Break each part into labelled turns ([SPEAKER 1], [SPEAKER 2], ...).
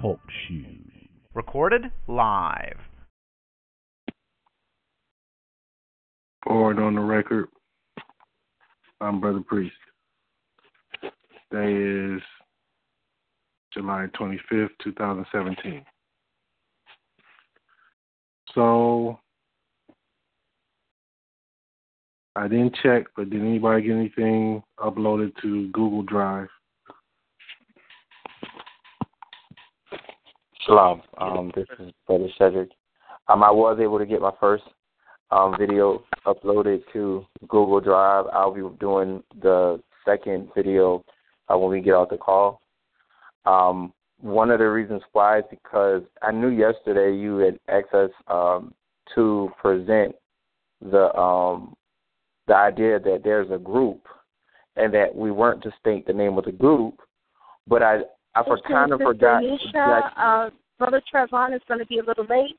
[SPEAKER 1] Talk shoes. Recorded live.
[SPEAKER 2] Forward on the record. I'm Brother Priest. Today is July 25th, 2017. So, I didn't check, but did anybody get anything uploaded to Google Drive?
[SPEAKER 3] Shalom. Um, this is Brother Cedric. Um, I was able to get my first um, video uploaded to Google Drive. I'll be doing the second video uh, when we get off the call. Um, one of the reasons why is because I knew yesterday you had asked us um, to present the um, the idea that there's a group and that we weren't to state the name of the group, but I I for, kind of forgot.
[SPEAKER 4] Nisha, that, uh, Brother Trevon is going to be a little late.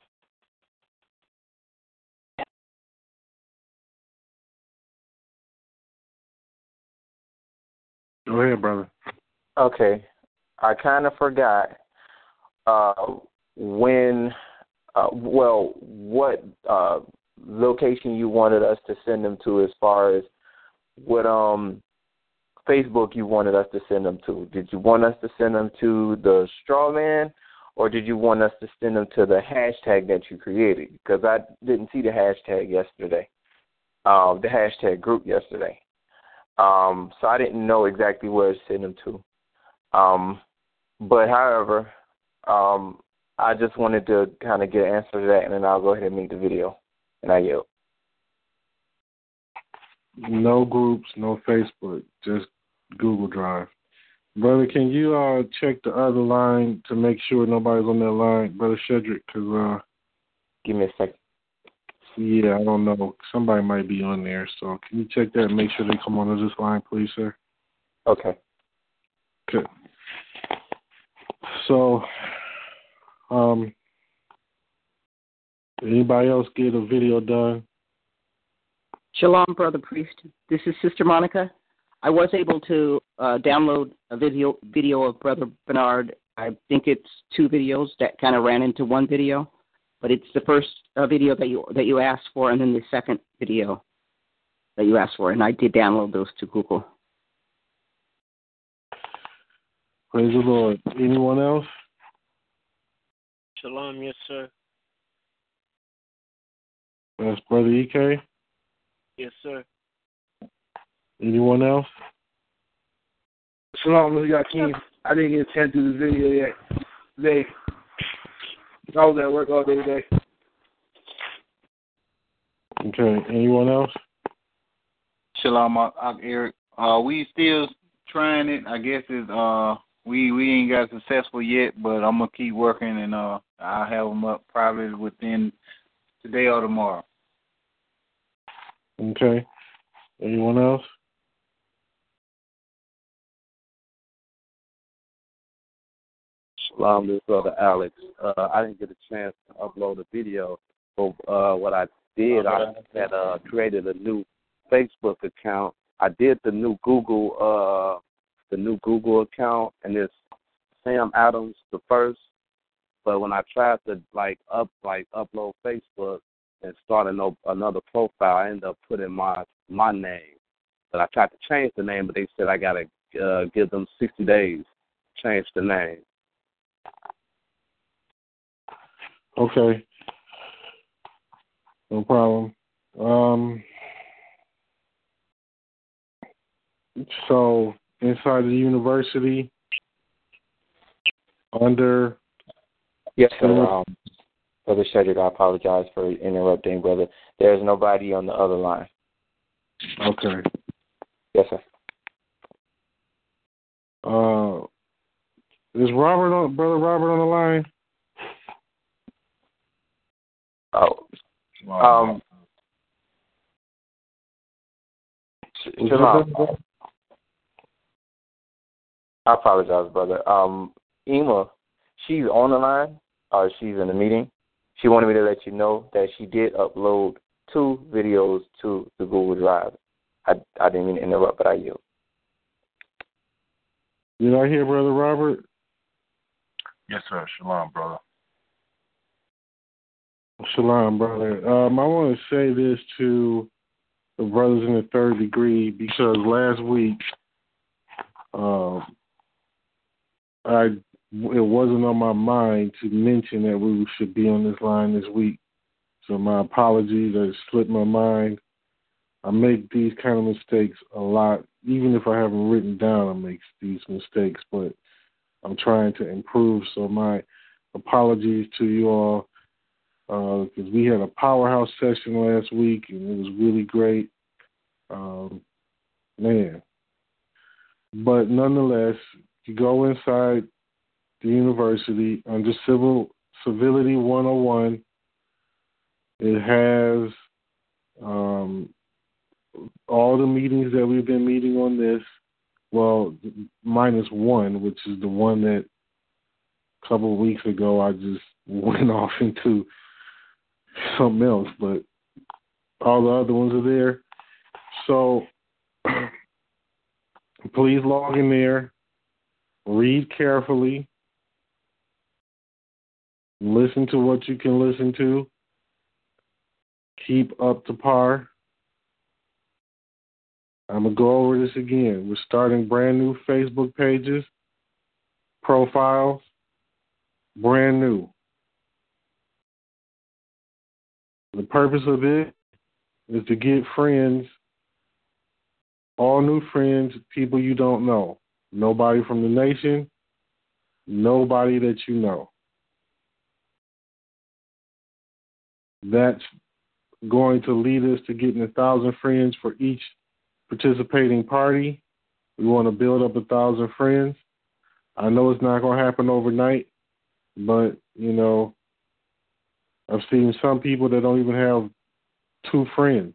[SPEAKER 2] Go ahead, brother.
[SPEAKER 3] Okay. I kind of forgot uh, when, uh, well, what uh, location you wanted us to send them to as far as what um Facebook you wanted us to send them to. Did you want us to send them to the straw man or did you want us to send them to the hashtag that you created? Because I didn't see the hashtag yesterday, um, the hashtag group yesterday. Um, so I didn't know exactly where to send them to. Um, but however, um, I just wanted to kind of get an answer to that, and then I'll go ahead and make the video, and I yield.
[SPEAKER 2] No groups, no Facebook, just Google Drive. Brother, can you uh check the other line to make sure nobody's on that line, Brother Shedrick? Cause uh,
[SPEAKER 3] give me a second.
[SPEAKER 2] Yeah, I don't know. Somebody might be on there, so can you check that and make sure they come on this line, please, sir?
[SPEAKER 3] Okay.
[SPEAKER 2] Good. So, um, anybody else get a video done?
[SPEAKER 5] Shalom, Brother Priest. This is Sister Monica. I was able to uh, download a video video of Brother Bernard. I think it's two videos that kind of ran into one video, but it's the first uh, video that you that you asked for, and then the second video that you asked for, and I did download those to Google.
[SPEAKER 2] Praise the Lord. Anyone else?
[SPEAKER 6] Shalom, yes, sir.
[SPEAKER 2] That's Brother EK.
[SPEAKER 6] Yes, sir.
[SPEAKER 2] Anyone else?
[SPEAKER 7] Shalom, Mr. Yakin. I didn't get a chance to do the video yet today. I was at work all day today.
[SPEAKER 2] Okay. Anyone else?
[SPEAKER 8] Shalom, I'm Eric. Uh, we still trying it. I guess it's uh we we ain't got successful yet, but I'm gonna keep working and uh I'll have them up probably within today or tomorrow.
[SPEAKER 2] Okay. Anyone else?
[SPEAKER 9] Shalom, this brother Alex. Uh, I didn't get a chance to upload a video, but uh, what I did, I had uh, created a new Facebook account. I did the new Google, uh, the new Google account, and it's Sam Adams the first. But when I tried to like up, like upload Facebook and start an, another profile, I ended up putting my my name. But I tried to change the name, but they said I gotta uh, give them 60 days to change the name.
[SPEAKER 2] Okay. No problem. Um, so inside the university, under
[SPEAKER 3] yes, sir. Um, brother Cedric, I apologize for interrupting, brother. There's nobody on the other line.
[SPEAKER 2] Okay.
[SPEAKER 3] Yes, sir.
[SPEAKER 2] Uh, is Robert on, brother Robert on the line?
[SPEAKER 3] Oh, um, Shalom. I apologize, brother. Um, Ema, she's on the line. or she's in the meeting. She wanted me to let you know that she did upload two videos to the Google Drive. I I didn't mean to interrupt, but I yield.
[SPEAKER 2] Did I hear brother Robert?
[SPEAKER 10] Yes, sir. Shalom, brother.
[SPEAKER 2] Shalom, brother. Um, I want to say this to the brothers in the third degree because last week, um, I it wasn't on my mind to mention that we should be on this line this week. So my apologies. It slipped my mind. I make these kind of mistakes a lot, even if I haven't written down. I make these mistakes, but I'm trying to improve. So my apologies to you all because uh, we had a powerhouse session last week and it was really great. Um, man, but nonetheless, you go inside university under civil civility 101. It has um, all the meetings that we've been meeting on this. Well, minus one, which is the one that a couple of weeks ago I just went off into something else, but all the other ones are there. So please log in there, read carefully, listen to what you can listen to, keep up to par. I'm going to go over this again. We're starting brand new Facebook pages, profiles, brand new. The purpose of it is to get friends, all new friends, people you don't know. Nobody from the nation, nobody that you know. That's going to lead us to getting a thousand friends for each participating party. We want to build up a thousand friends. I know it's not going to happen overnight, but you know, I've seen some people that don't even have two friends.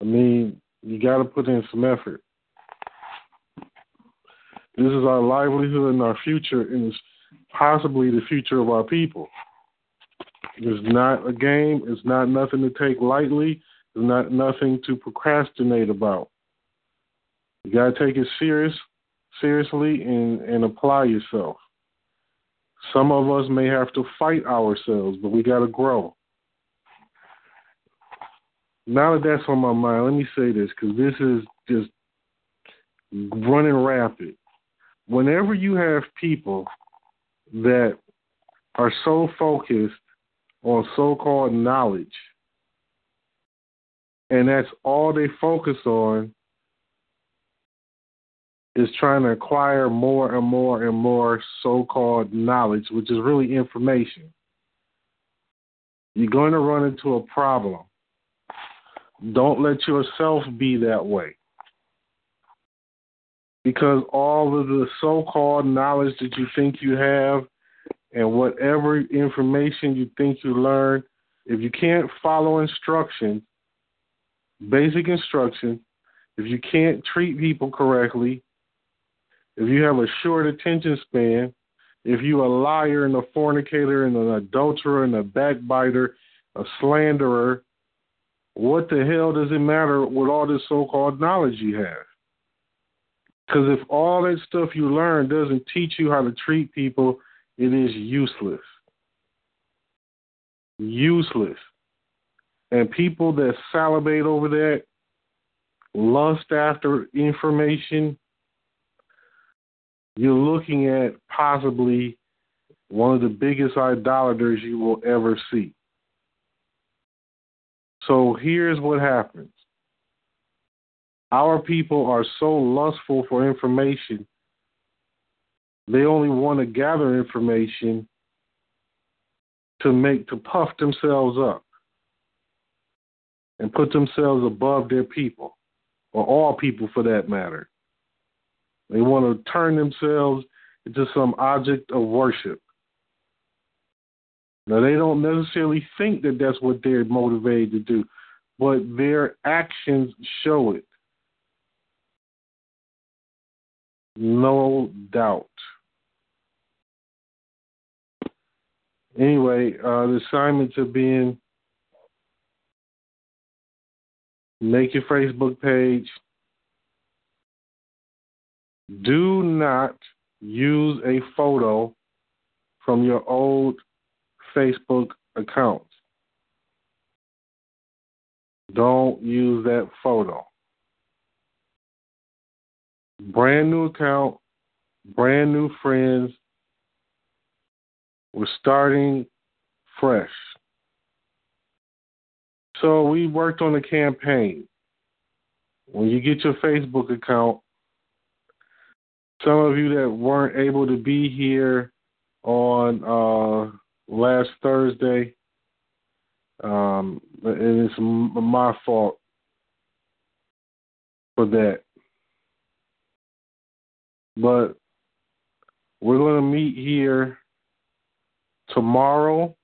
[SPEAKER 2] I mean, you got to put in some effort. This is our livelihood and our future, and it's possibly the future of our people. It's not a game. It's not nothing to take lightly. It's not nothing to procrastinate about. You got to take it serious, seriously, and and apply yourself. Some of us may have to fight ourselves, but we got to grow. Now that that's on my mind, let me say this because this is just running rapid. Whenever you have people that are so focused on so called knowledge, and that's all they focus on, is trying to acquire more and more and more so called knowledge, which is really information, you're going to run into a problem. Don't let yourself be that way. Because all of the so called knowledge that you think you have and whatever information you think you learn, if you can't follow instructions, basic instructions, if you can't treat people correctly, if you have a short attention span, if you a liar and a fornicator and an adulterer and a backbiter, a slanderer, what the hell does it matter with all this so-called knowledge you have? Because if all that stuff you learn doesn't teach you how to treat people, it is useless. Useless. And people that salivate over that, lust after information, you're looking at possibly one of the biggest idolaters you will ever see. So here's what happens our people are so lustful for information, they only want to gather information to make to puff themselves up and put themselves above their people or all people for that matter. They want to turn themselves into some object of worship. Now, they don't necessarily think that that's what they're motivated to do, but their actions show it. No doubt. Anyway, uh, the assignments are being make your Facebook page. Do not use a photo from your old Facebook account. Don't use that photo. Brand new account, brand new friends. We're starting fresh. So we worked on a campaign. When you get your Facebook account, some of you that weren't able to be here on uh, last Thursday, um, and it's my fault for that. But we're going to meet here tomorrow.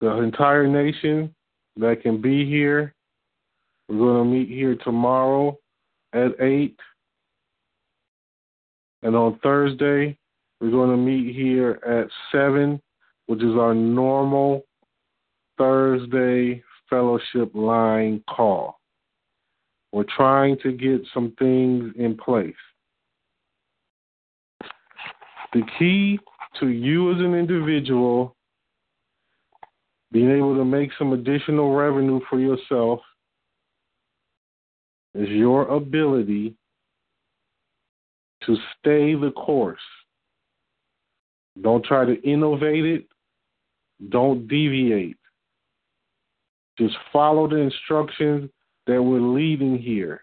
[SPEAKER 2] The entire nation that can be here, we're going to meet here tomorrow at 8. And on Thursday, we're going to meet here at 7, which is our normal Thursday fellowship line call. We're trying to get some things in place. The key to you as an individual being able to make some additional revenue for yourself is your ability to stay the course. Don't try to innovate it. Don't deviate. Just follow the instructions that we're leading here.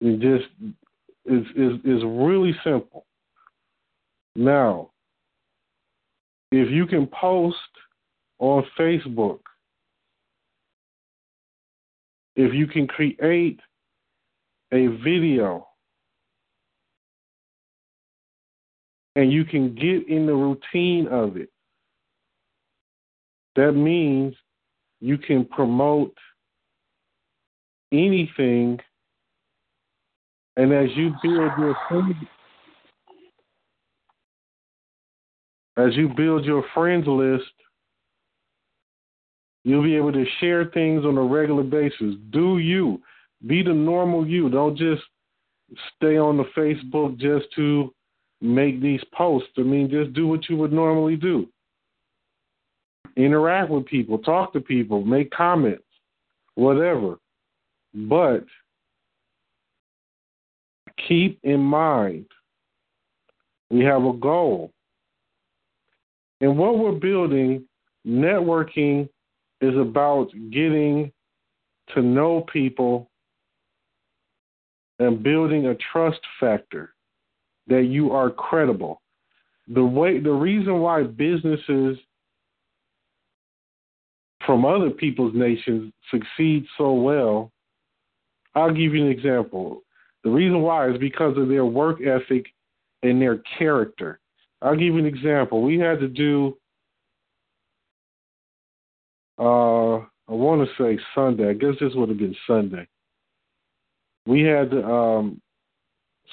[SPEAKER 2] It just is is is really simple. Now, if you can post on Facebook, if you can create a video and you can get in the routine of it, that means you can promote anything and as you build your friend, as you build your friends list, you'll be able to share things on a regular basis. Do you be the normal you? Don't just stay on the Facebook just to make these posts. I mean, just do what you would normally do. Interact with people, talk to people, make comments, whatever. But keep in mind we have a goal. And what we're building, networking is about getting to know people and building a trust factor that you are credible. The way the reason why businesses from other people's nations succeed so well, I'll give you an example. The reason why is because of their work ethic and their character. I'll give you an example. We had to do, uh, I want to say Sunday. I guess this would have been Sunday. We had um,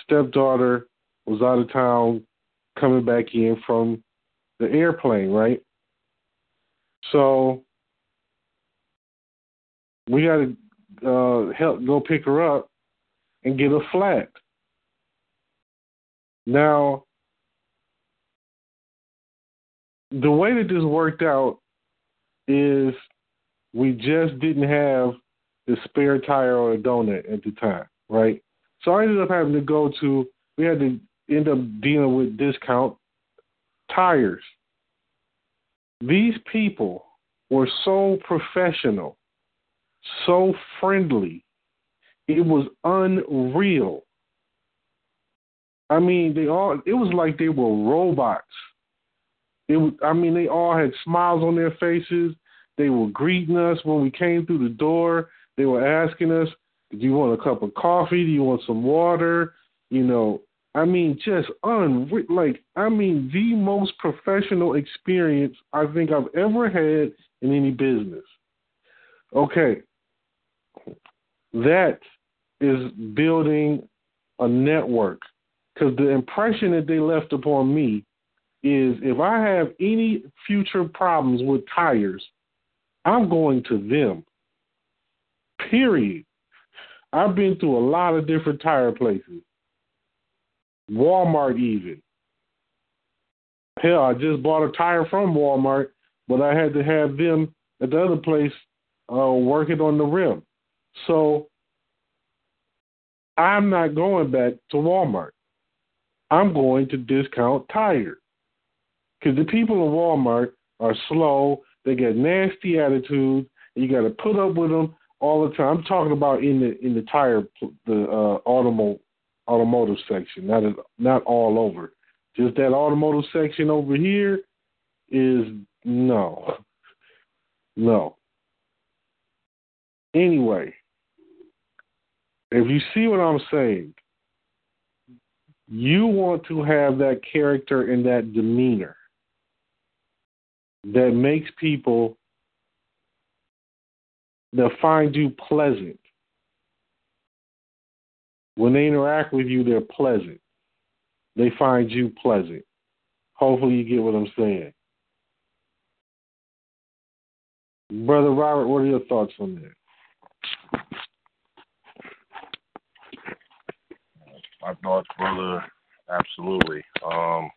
[SPEAKER 2] stepdaughter was out of town coming back in from the airplane, right? So we got to uh, help go pick her up and get a flat. Now, the way that this worked out is we just didn't have the spare tire or a donut at the time, right? So I ended up having to go to, we had to end up dealing with discount tires. These people were so professional, so friendly, it was unreal. I mean, they all it was like they were robots. It was I mean, they all had smiles on their faces. They were greeting us when we came through the door. They were asking us, Do you want a cup of coffee? Do you want some water? You know, I mean, just un like I mean, the most professional experience I think I've ever had in any business. Okay, that is building a network because the impression that they left upon me is if I have any future problems with tires, I'm going to them. Period. I've been through a lot of different tire places. Walmart even. Hell, I just bought a tire from Walmart, but I had to have them at the other place uh, working on the rim. So I'm not going back to Walmart. I'm going to discount tire. Because the people in Walmart are slow, they get nasty attitudes, and you got to put up with them all the time. I'm talking about in the in the tire the uh, automotive automotive section, not not all over. Just that automotive section over here is no, no. Anyway, if you see what I'm saying, you want to have that character and that demeanor that makes people that find you pleasant. When they interact with you, they're pleasant. They find you pleasant. Hopefully, you get what I'm saying. Brother Robert, what are your thoughts on that?
[SPEAKER 10] My thoughts, brother, absolutely. Um,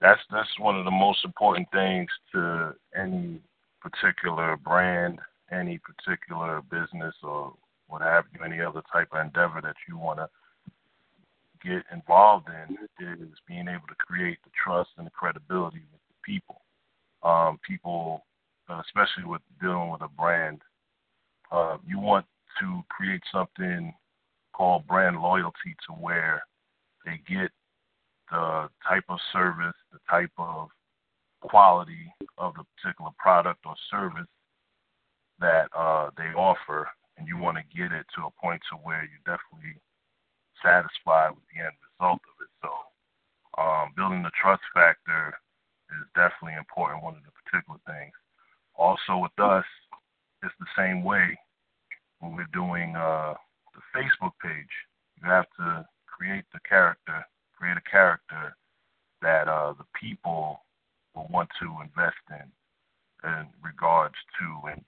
[SPEAKER 10] that's that's one of the most important things to any particular brand, any particular business, or what have you, any other type of endeavor that you want to get involved in is being able to create the trust and the credibility with the people. Um, people, especially with dealing with a brand, uh, you want to create something called brand loyalty to where they get the type of service, the type of quality of the particular product or service that uh, they offer, and you want to get it to a point to where you're definitely satisfied with the end result of it. So, um, building the trust factor is definitely important. One of the particular things. Also, with us, it's the same way when we're doing uh, the Facebook page. You have to create the character create a character that uh, the people will want to invest in in regards to and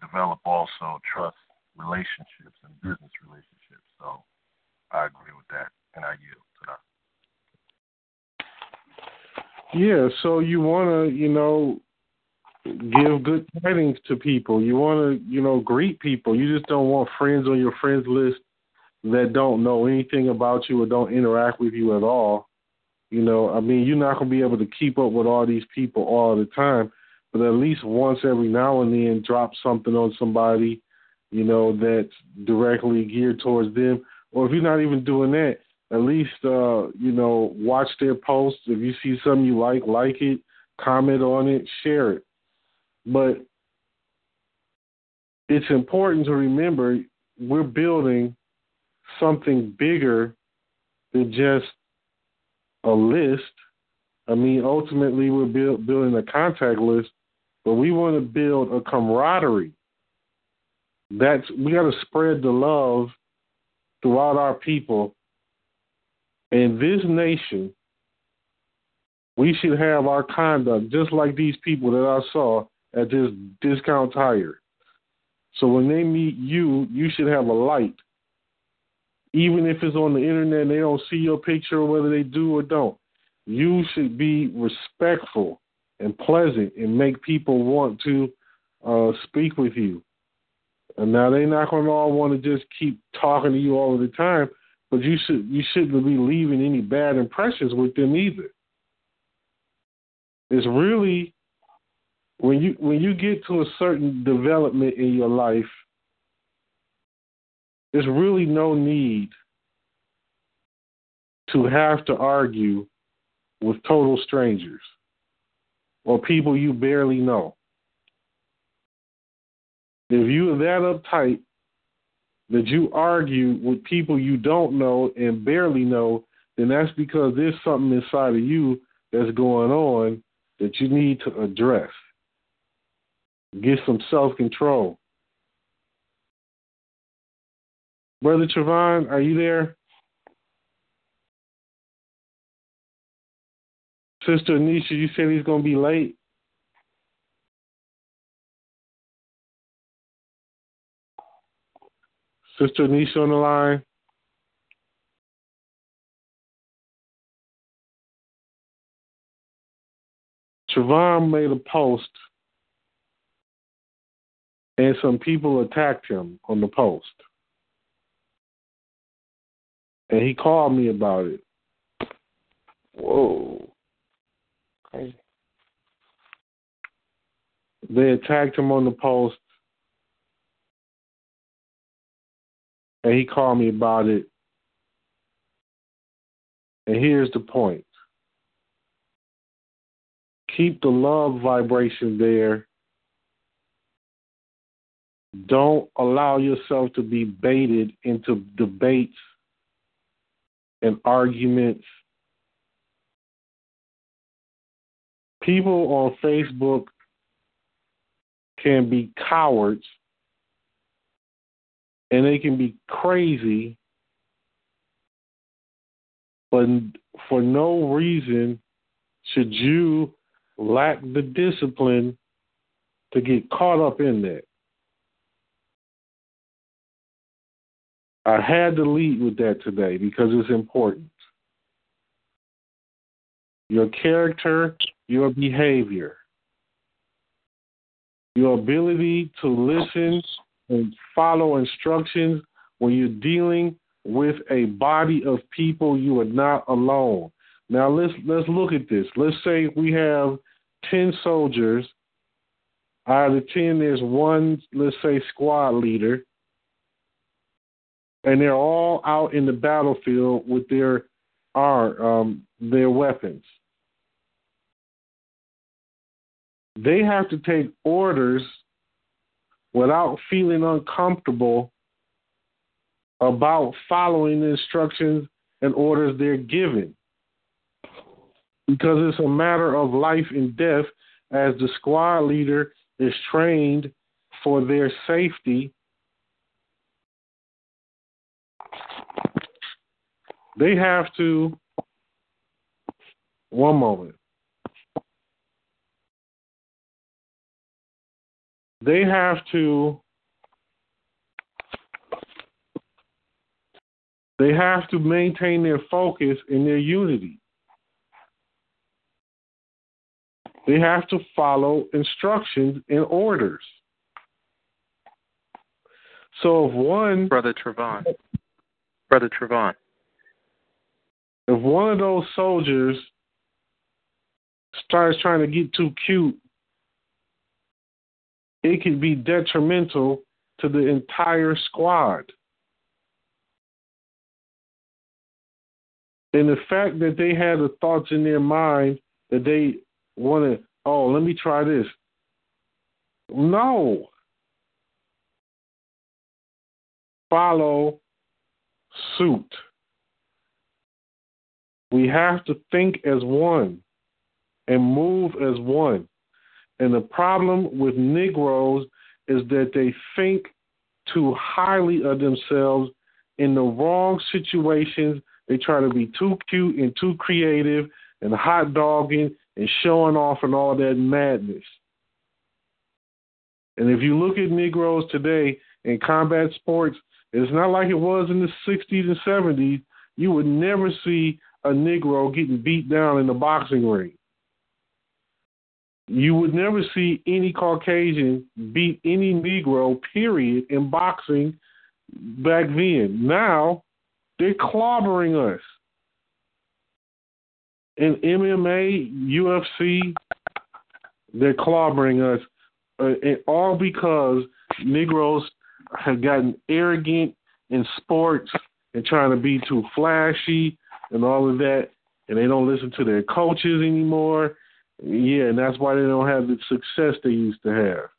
[SPEAKER 10] develop also trust relationships and business relationships. So I agree with that and I yield to
[SPEAKER 2] that. Yeah, so you want to, you know, give good tidings to people. You want to, you know, greet people. You just don't want friends on your friends list that don't know anything about you or don't interact with you at all. You know, I mean, you're not going to be able to keep up with all these people all the time, but at least once every now and then drop something on somebody, you know, that's directly geared towards them. Or if you're not even doing that, at least, uh, you know, watch their posts. If you see something you like, like it, comment on it, share it. But it's important to remember we're building something bigger than just a list. I mean, ultimately, we're build, building a contact list, but we want to build a camaraderie. That's we got to spread the love throughout our people. In this nation, we should have our conduct just like these people that I saw at this discount tire. So when they meet you, you should have a light even if it's on the internet and they don't see your picture whether they do or don't. You should be respectful and pleasant and make people want to uh, speak with you. And now they're not going to all want to just keep talking to you all the time, but you should you shouldn't be leaving any bad impressions with them either. It's really when you when you get to a certain development in your life there's really no need to have to argue with total strangers or people you barely know. If you are that uptight that you argue with people you don't know and barely know, then that's because there's something inside of you that's going on that you need to address. Get some self control. Brother Trevon, are you there? Sister Anisha, you said he's going to be late. Sister Anisha on the line. Trevon made a post and some people attacked him on the post. And he called me about it.
[SPEAKER 3] Whoa. Crazy.
[SPEAKER 2] They attacked him on the post. And he called me about it. And here's the point keep the love vibration there. Don't allow yourself to be baited into debates and arguments. People on Facebook can be cowards and they can be crazy, but for no reason should you lack the discipline to get caught up in that. I had to lead with that today because it's important. Your character, your behavior, your ability to listen and follow instructions when you're dealing with a body of people, you are not alone. Now let's let's look at this. Let's say we have ten soldiers. Out of the ten, there's one, let's say, squad leader, and they're all out in the battlefield with their um, their weapons. They have to take orders without feeling uncomfortable about following the instructions and orders they're given because it's a matter of life and death as the squad leader is trained for their safety. They have to, one moment. They have to they have to maintain their focus and their unity. They have to follow instructions and orders. So if one
[SPEAKER 11] Brother Trevon. Brother Trevon.
[SPEAKER 2] If one of those soldiers starts trying to get too cute, it could be detrimental to the entire squad. And the fact that they had the thoughts in their mind that they want to, oh, let me try this. No. Follow suit. We have to think as one and move as one. And the problem with Negroes is that they think too highly of themselves in the wrong situations. They try to be too cute and too creative and hot dogging and showing off and all that madness. And if you look at Negroes today in combat sports, it's not like it was in the 60s and 70s. You would never see a Negro getting beat down in the boxing ring. You would never see any Caucasian beat any Negro, period, in boxing back then. Now, they're clobbering us in MMA, UFC, they're clobbering us, uh, and all because Negroes have gotten arrogant in sports and trying to be too flashy and all of that, and they don't listen to their coaches anymore. Yeah, and that's why they don't have the success they used to have.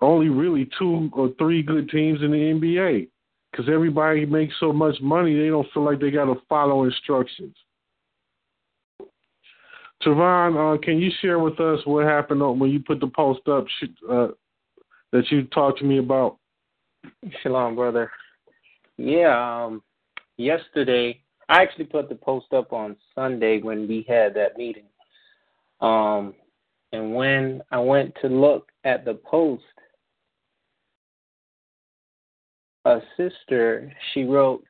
[SPEAKER 2] Only really two or three good teams in the NBA. because everybody makes so much money, they don't feel like they got to follow instructions. Trevon, uh, can you share with us what happened when you put the post up uh, that you talked to me about?
[SPEAKER 12] Shalom, brother. Yeah, um, yesterday I actually put the post up on Sunday when we had that meeting. Um, and when I went to look at the post, a sister she wrote,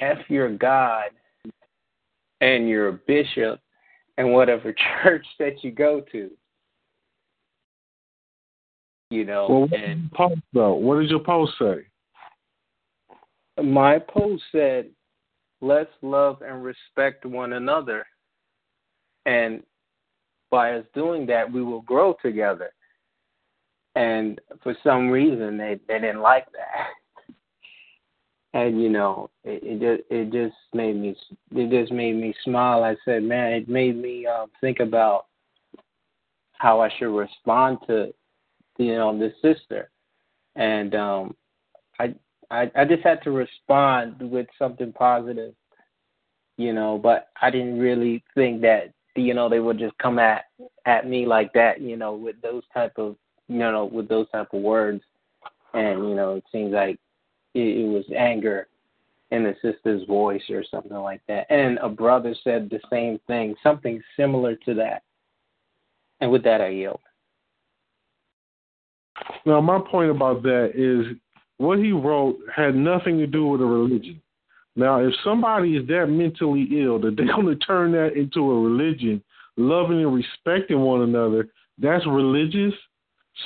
[SPEAKER 12] "F your God and your bishop and whatever church that you go to." You know,
[SPEAKER 2] well, what
[SPEAKER 12] and
[SPEAKER 2] post though? What did your post say?
[SPEAKER 12] My post said, "Let's love and respect one another." And by us doing that, we will grow together. And for some reason, they they didn't like that. And you know, it, it just it just made me it just made me smile. I said, man, it made me uh, think about how I should respond to you know this sister. And um, I I I just had to respond with something positive, you know. But I didn't really think that you know they would just come at at me like that you know with those type of you know with those type of words. And you know it seems like it, it was anger in the sister's voice or something like that. And a brother said the same thing something similar to that. And with that i yield.
[SPEAKER 2] Now my point about that is what he wrote had nothing to do with a religion. Now, if somebody is that mentally ill that they're going to turn that into a religion, loving and respecting one another, that's religious.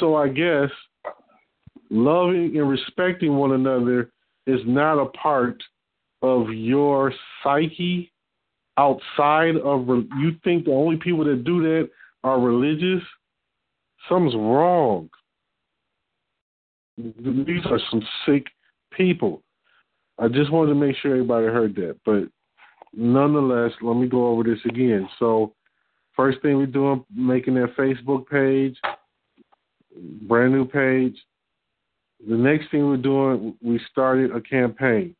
[SPEAKER 2] So I guess loving and respecting one another is not a part of your psyche outside of you think the only people that do that are religious? Something's wrong these are some sick people I just wanted to make sure everybody heard that. But nonetheless, let me go over this again. So, first thing we're doing, making that Facebook page, brand new page. The next thing we're doing, we started a campaign.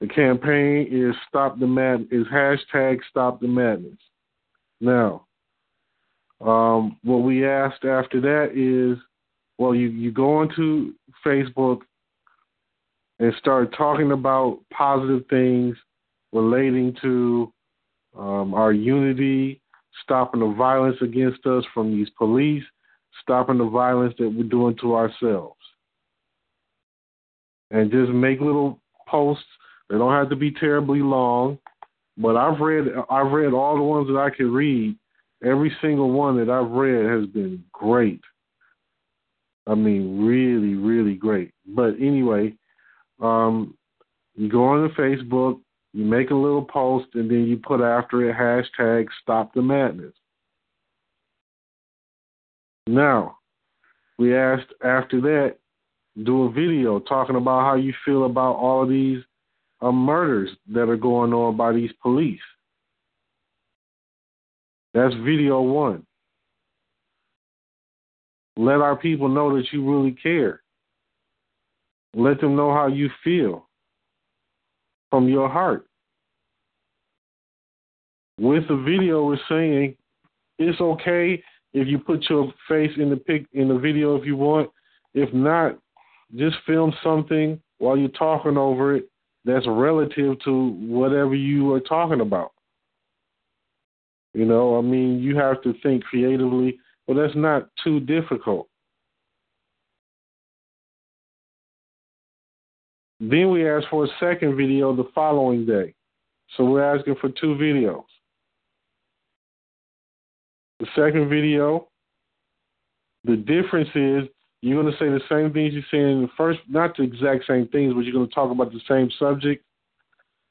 [SPEAKER 2] The campaign is stop the mad is hashtag stop the madness. Now, um, what we asked after that is, well, you you go onto Facebook and start talking about positive things relating to um, our unity, stopping the violence against us from these police, stopping the violence that we're doing to ourselves. And just make little posts. They don't have to be terribly long, but I've read I've read all the ones that I could read. Every single one that I've read has been great. I mean, really, really great. But anyway, um, you go on the Facebook, you make a little post, and then you put after it hashtag Stop the Madness. Now, we asked after that, do a video talking about how you feel about all of these uh, murders that are going on by these police. That's video one. Let our people know that you really care. Let them know how you feel from your heart. With the video, we're saying it's okay if you put your face in the pic in the video if you want. If not, just film something while you're talking over it that's relative to whatever you are talking about. You know, I mean, you have to think creatively, but that's not too difficult. Then we asked for a second video the following day. So we're asking for two videos. The second video, the difference is you're going to say the same things you said in the first, not the exact same things, but you're going to talk about the same subject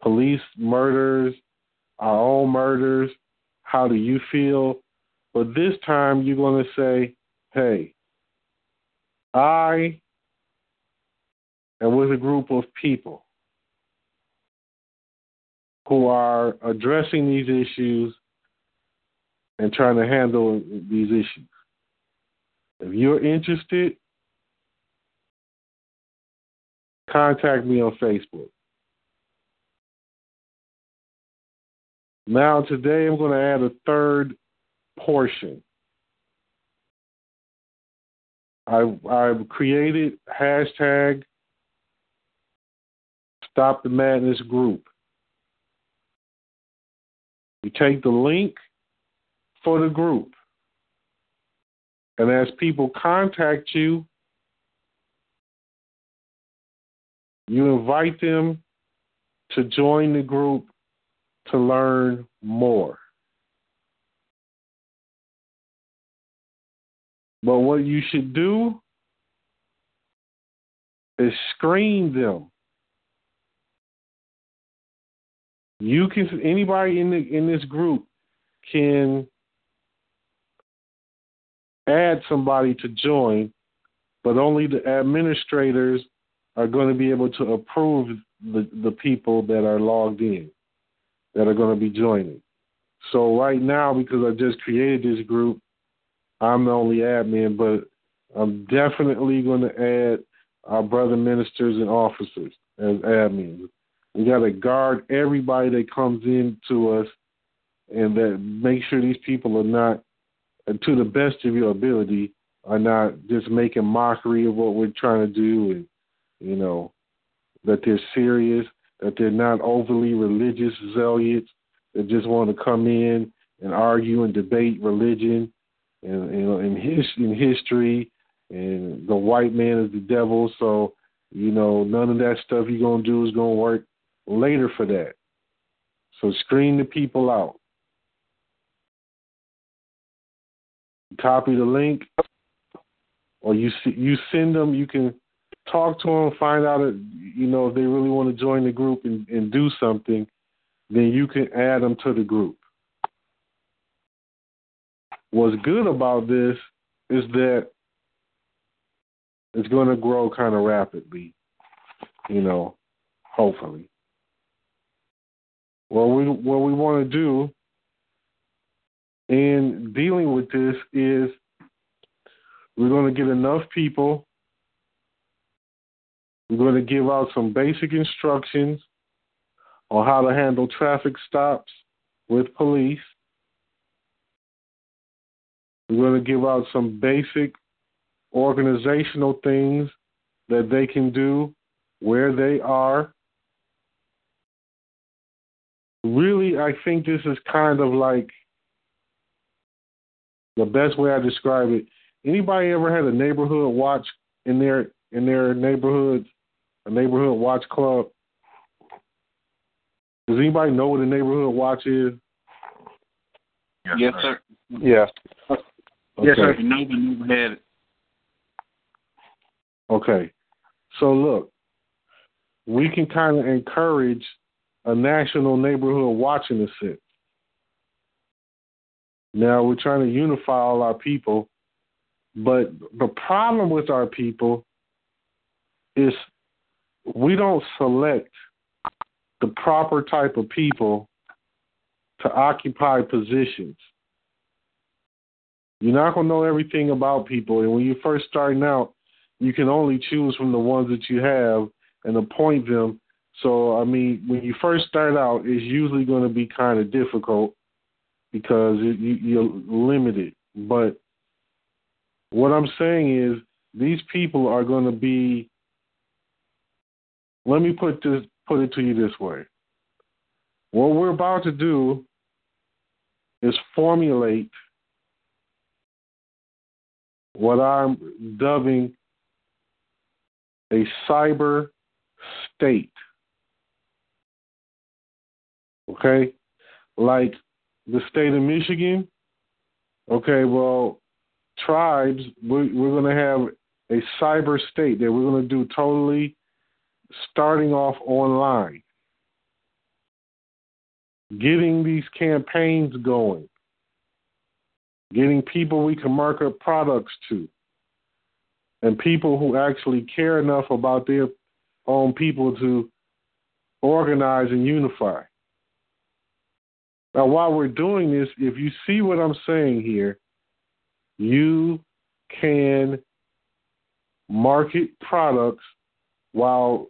[SPEAKER 2] police murders, our own murders. How do you feel? But this time you're going to say, hey, I and with a group of people who are addressing these issues and trying to handle these issues. If you're interested, contact me on Facebook. Now, today I'm going to add a third portion. I've, I've created hashtag Stop the Madness group. You take the link for the group, and as people contact you, you invite them to join the group to learn more. But what you should do is screen them. You can anybody in the in this group can add somebody to join, but only the administrators are going to be able to approve the, the people that are logged in, that are going to be joining. So right now, because I just created this group, I'm the only admin, but I'm definitely going to add our brother ministers and officers as admins. We got to guard everybody that comes in to us, and that make sure these people are not, to the best of your ability, are not just making mockery of what we're trying to do, and you know that they're serious, that they're not overly religious zealots that just want to come in and argue and debate religion and you know in his in history and the white man is the devil so you know none of that stuff you're gonna do is gonna work later for that. So screen the people out. Copy the link or you you send them you can talk to them find out if, you know if they really want to join the group and, and do something then you can add them to the group what's good about this is that it's going to grow kind of rapidly, you know, hopefully. What we what we want to do in dealing with this is we're going to get enough people. We're going to give out some basic instructions on how to handle traffic stops with police. We're going to give out some basic organizational things that they can do where they are. Really, I think this is kind of like the best way I describe it. Anybody ever had a neighborhood watch in their in their neighborhood, a neighborhood watch club? Does anybody know what a neighborhood watch is?
[SPEAKER 8] Yes, yes sir.
[SPEAKER 3] sir. Yeah.
[SPEAKER 8] Okay. Yes, sir. Neighbor never had it.
[SPEAKER 2] Okay. So look, we can kind of encourage a national neighborhood watching the sense. Now we're trying to unify all our people, but the problem with our people is we don't select the proper type of people to occupy positions. You're not going to know everything about people. And when you're first starting out, you can only choose from the ones that you have and appoint them. So, I mean, when you first start out, it's usually going to be kind of difficult because it, you, you're limited. But what I'm saying is, these people are going to be. Let me put this put it to you this way. What we're about to do is formulate what I'm dubbing a cyber state. Okay? Like the state of Michigan. Okay, well, tribes, we're, we're going to have a cyber state that we're going to do totally starting off online. Getting these campaigns going getting people we can market products to, and people who actually care enough about their own people to organize and unify. Now, while we're doing this, if you see what I'm saying here, you can market products while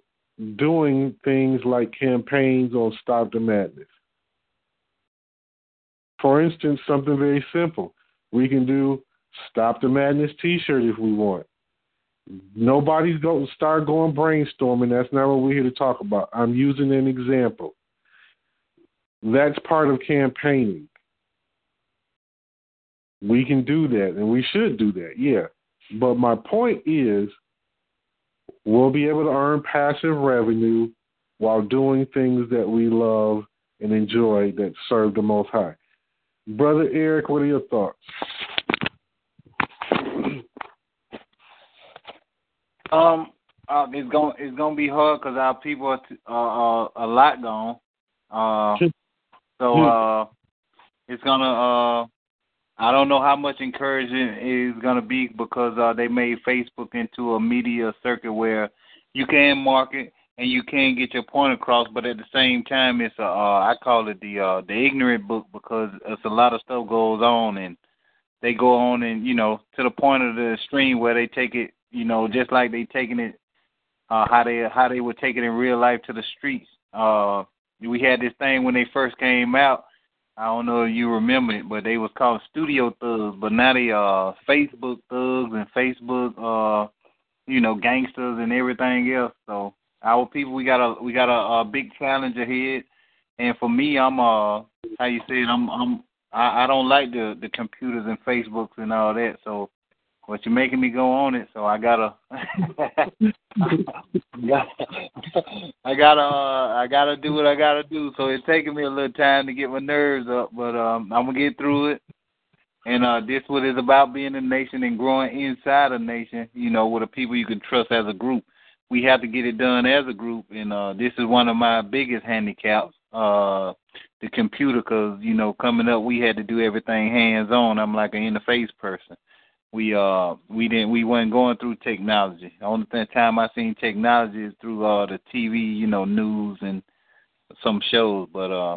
[SPEAKER 2] doing things like campaigns on Stop the Madness. For instance, something very simple. We can do Stop the Madness t shirt if we want. Nobody's going to start going brainstorming. That's not what we're here to talk about. I'm using an example. That's part of campaigning. We can do that, and we should do that, yeah. But my point is, we'll be able to earn passive revenue while doing things that we love and enjoy that serve the Most High. Brother Eric, what are your thoughts?
[SPEAKER 8] Um, uh, it's gonna it's gonna be hard because our people are t- uh, uh, a lot gone. Uh, so uh, it's gonna uh, I don't know how much encouragement is gonna be because uh, they made Facebook into a media circuit where you can market and you can get your point across, but at the same time, it's a uh, I call it the uh, the ignorant book because it's a lot of stuff goes on and they go on and you know to the point of the extreme where they take it you know, just like they taking it uh how they how they would take it in real life to the streets. Uh we had this thing when they first came out. I don't know if you remember it, but they was called studio thugs, but now they uh Facebook thugs and Facebook uh you know, gangsters and everything else. So our people we got a we got a, a big challenge ahead. And for me I'm uh how you say it, I'm I'm I, I don't like the the computers and Facebooks and all that. So but you're making me go on it, so I gotta, I gotta, uh, I gotta do what I gotta do. So it's taking me a little time to get my nerves up, but um, I'm gonna get through it. And uh, this what is about being a nation and growing inside a nation. You know, with the people you can trust as a group. We have to get it done as a group, and uh, this is one of my biggest handicaps. Uh, the computer, because you know, coming up, we had to do everything hands on. I'm like an interface person we uh we didn't we weren't going through technology. The only thing, time I seen technology is through uh the TV, you know, news and some shows. But uh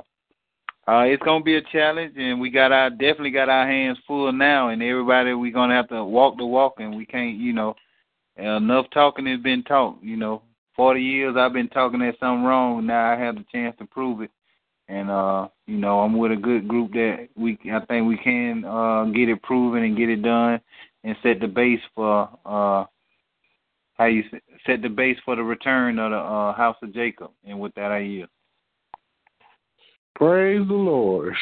[SPEAKER 8] uh it's gonna be a challenge and we got our definitely got our hands full now and everybody we're gonna have to walk the walk and we can't, you know, enough talking has been talked, you know. Forty years I've been talking that something wrong, now I have the chance to prove it. And uh, you know, I'm with a good group that we I think we can uh get it proven and get it done and set the base for uh how you set the base for the return of the uh, house of Jacob. And with that, I yield.
[SPEAKER 2] Praise the Lord.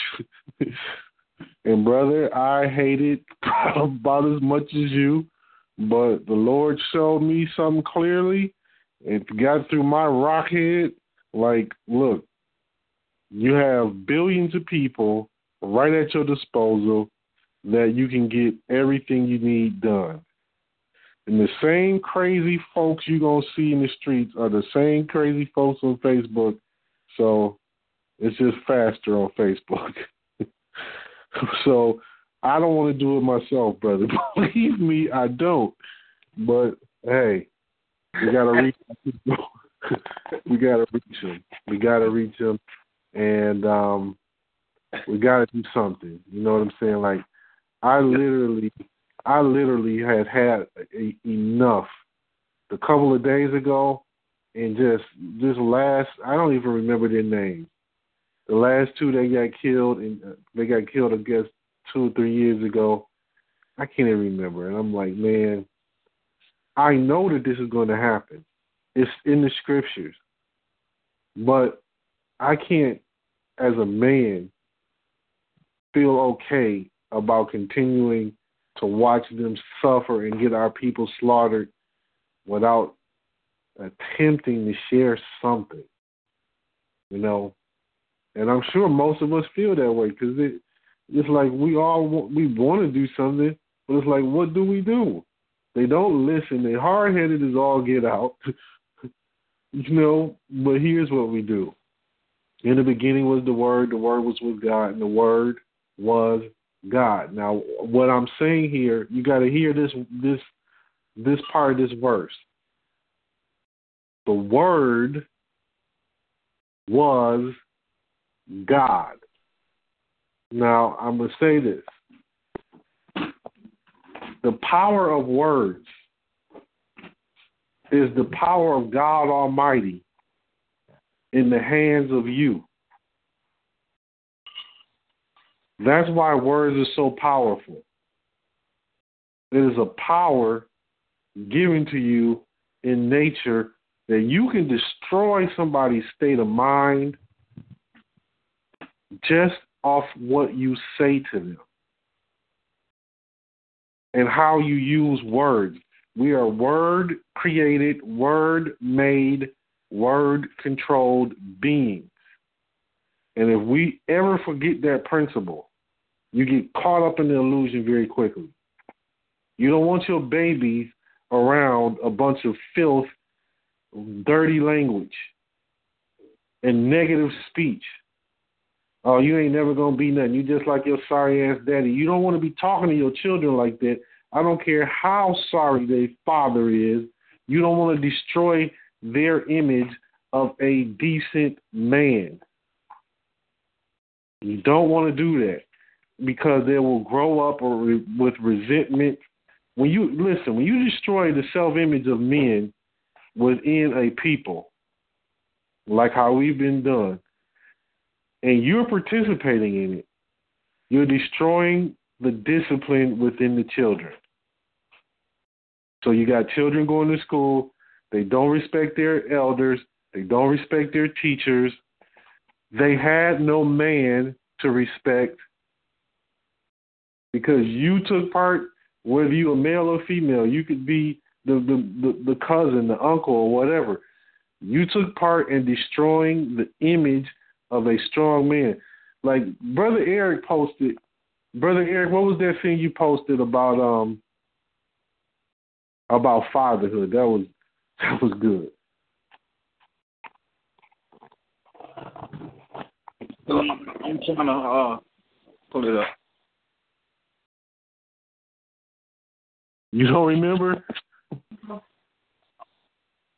[SPEAKER 2] and brother, I hate it about as much as you, but the Lord showed me something clearly. It got through my rock head. Like, look, you have billions of people right at your disposal that you can get everything you need done. And the same crazy folks you're going to see in the streets are the same crazy folks on Facebook. So it's just faster on Facebook. so I don't want to do it myself, brother. Believe me, I don't. But hey, we gotta reach. we gotta reach them. We gotta reach them, and um, we gotta do something. You know what I'm saying? Like I literally, I literally had had a, enough. A couple of days ago, and just this last, I don't even remember their names. The last two they got killed, and uh, they got killed, I guess, two or three years ago. I can't even remember, and I'm like, man, I know that this is going to happen. It's in the scriptures, but I can't, as a man, feel okay about continuing to watch them suffer and get our people slaughtered without attempting to share something. You know, and I'm sure most of us feel that way because it, it's like we all want, we want to do something, but it's like, what do we do? They don't listen. They hard headed as all get out. you know, but here's what we do. In the beginning was the Word, the Word was with God, and the Word was God. Now, what I'm saying here, you got to hear this this this part of this verse. The Word was God. Now, I'm going to say this. The power of words is the power of God Almighty in the hands of you. That's why words are so powerful. It is a power given to you in nature that you can destroy somebody's state of mind just off what you say to them and how you use words. We are word created, word made, word controlled beings. And if we ever forget that principle, you get caught up in the illusion very quickly. You don't want your babies around a bunch of filth, dirty language, and negative speech. Oh, you ain't never gonna be nothing. You just like your sorry ass daddy. You don't want to be talking to your children like that. I don't care how sorry their father is. You don't want to destroy their image of a decent man. You don't want to do that because they will grow up with resentment. When you listen, when you destroy the self-image of men within a people, like how we've been done, and you're participating in it, you're destroying the discipline within the children. So you got children going to school, they don't respect their elders, they don't respect their teachers. They had no man to respect because you took part, whether you a male or female, you could be the, the, the, the cousin, the uncle, or whatever. You took part in destroying the image of a strong man. Like Brother Eric posted Brother Eric, what was that thing you posted about um about fatherhood? That was that was good.
[SPEAKER 8] I'm trying to uh, pull it up.
[SPEAKER 2] You don't remember?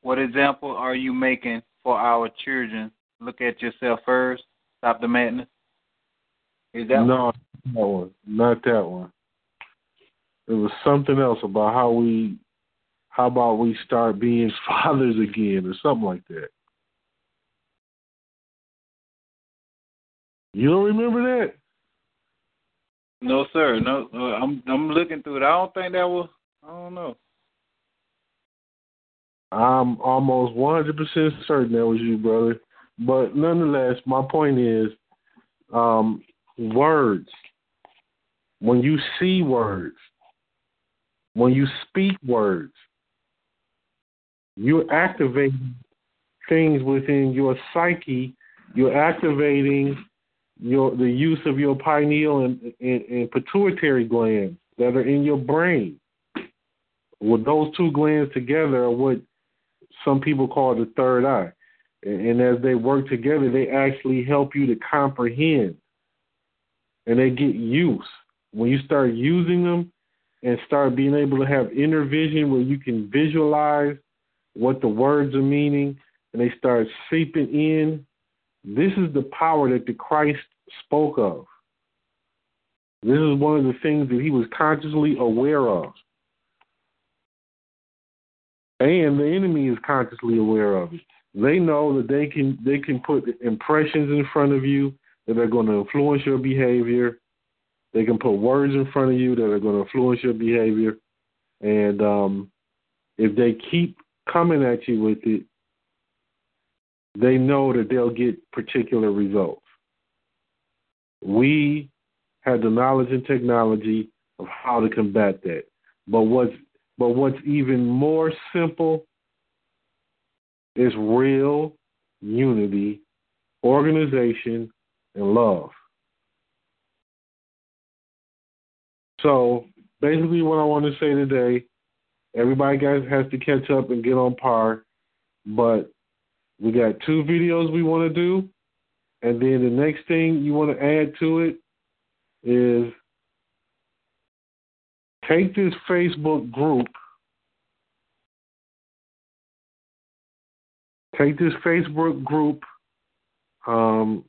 [SPEAKER 8] What example are you making for our children? Look at yourself first. Stop the madness. Is that
[SPEAKER 2] no, that one, not that one. It was something else about how we, how about we start being fathers again, or something like that. You don't remember that?
[SPEAKER 8] No, sir. No, uh, I'm I'm looking through it. I don't think that was. I don't know.
[SPEAKER 2] I'm almost 100% certain that was you, brother. But nonetheless, my point is, um, words. When you see words, when you speak words, you're activating things within your psyche. You're activating your the use of your pineal and, and, and pituitary glands that are in your brain. Well, those two glands together are what some people call the third eye. And, as they work together, they actually help you to comprehend and they get use. When you start using them and start being able to have inner vision where you can visualize what the words are meaning and they start seeping in, this is the power that the Christ spoke of. This is one of the things that he was consciously aware of. And the enemy is consciously aware of it. They know that they can they can put impressions in front of you that are going to influence your behavior. They can put words in front of you that are going to influence your behavior. And um, if they keep coming at you with it, they know that they'll get particular results. We have the knowledge and technology of how to combat that. But what's but what's even more simple is real unity, organization, and love. So basically, what I want to say today, everybody guys has to catch up and get on par, but we got two videos we want to do, and then the next thing you want to add to it is take this Facebook group, take this Facebook group um,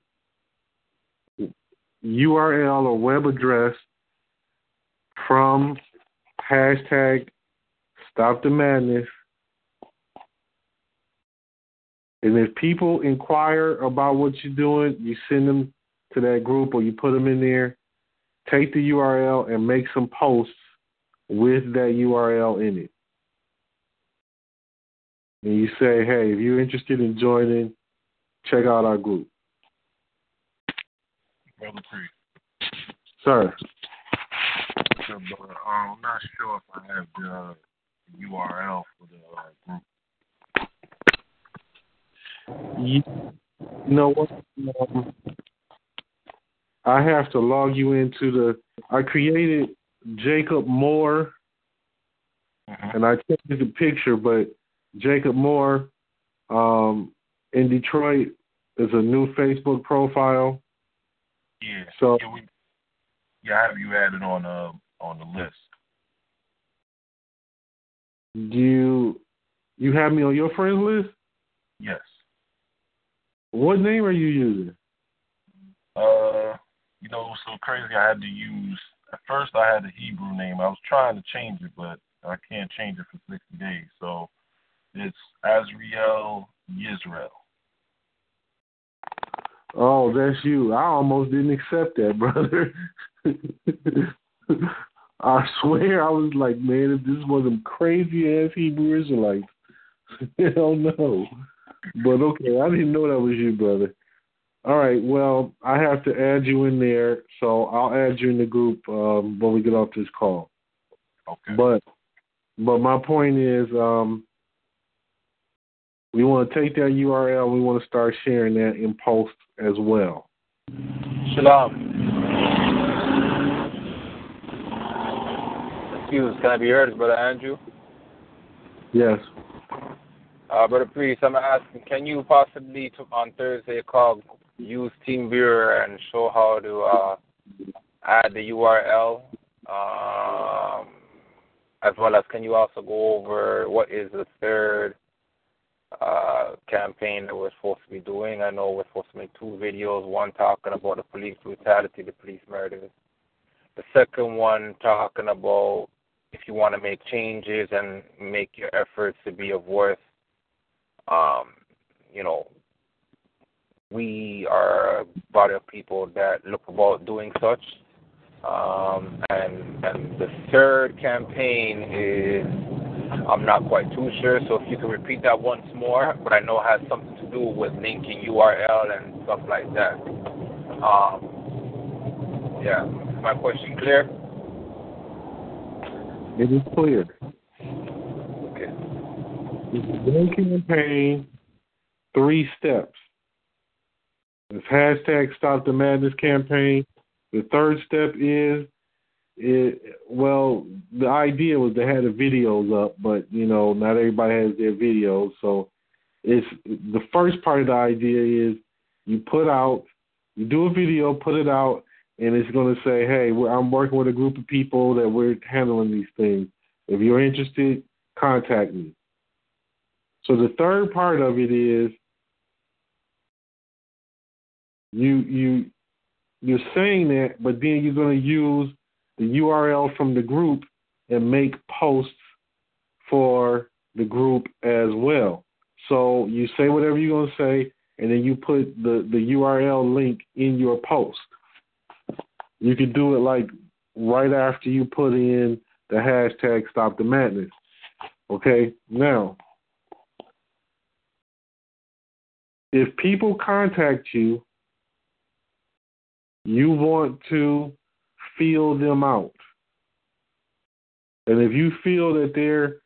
[SPEAKER 2] URL or web address from hashtag Stop the Madness And if people inquire about what you're doing, you send them to that group or you put them in there. Take the URL and make some posts with that URL in it. And you say, hey, if you're interested in joining, check out our group.
[SPEAKER 10] Brother Priest.
[SPEAKER 2] Sir.
[SPEAKER 10] So, but, uh, I'm not sure if I have the uh, URL for the uh, group.
[SPEAKER 2] You, you know what? Um, I have to log you into the. I created Jacob Moore, and I changed the picture, but Jacob Moore um, in Detroit is a new Facebook profile.
[SPEAKER 10] Yeah.
[SPEAKER 2] So
[SPEAKER 10] yeah, we, yeah, I have you added on uh on the list.
[SPEAKER 2] do you you have me on your friends list?
[SPEAKER 10] Yes.
[SPEAKER 2] What name are you using?
[SPEAKER 10] Uh, you know, it was so crazy. I had to use at first. I had a Hebrew name. I was trying to change it, but I can't change it for sixty days. So it's Azriel Yisrael.
[SPEAKER 2] Oh, that's you. I almost didn't accept that, brother. I swear I was like, man, if this was some crazy ass Hebrew Israelites, hell no. But okay, I didn't know that was you, brother. All right, well, I have to add you in there, so I'll add you in the group um, when we get off this call.
[SPEAKER 10] Okay.
[SPEAKER 2] But but my point is, um, we want to take that URL. We want to start sharing that in posts as well.
[SPEAKER 13] Shalom. Excuse, me, can I be heard, Brother Andrew?
[SPEAKER 2] Yes.
[SPEAKER 13] Uh, Brother Priest, I'm asking, can you possibly t- on Thursday call use TeamViewer and show how to uh, add the URL? Um, as well as, can you also go over what is the third uh, campaign that we're supposed to be doing? I know we're supposed to make two videos, one talking about the police brutality, the police murders. The second one talking about if you want to make changes and make your efforts to be of worth um, you know, we are a body of people that look about doing such. Um, and and the third campaign is I'm not quite too sure, so if you could repeat that once more, but I know it has something to do with linking URL and stuff like that. Um, yeah, is my question clear?
[SPEAKER 2] It is clear.
[SPEAKER 13] Okay.
[SPEAKER 2] One campaign, three steps. It's hashtag Stop the Madness campaign. The third step is, it, well, the idea was to have the videos up, but you know not everybody has their videos. So it's the first part of the idea is you put out, you do a video, put it out, and it's going to say, hey, I'm working with a group of people that we're handling these things. If you're interested, contact me. So the third part of it is you you you're saying that, but then you're going to use the URL from the group and make posts for the group as well. So you say whatever you're going to say, and then you put the, the URL link in your post. You can do it like right after you put in the hashtag Stop the Madness. Okay, now if people contact you, you want to feel them out. And if you feel that they're,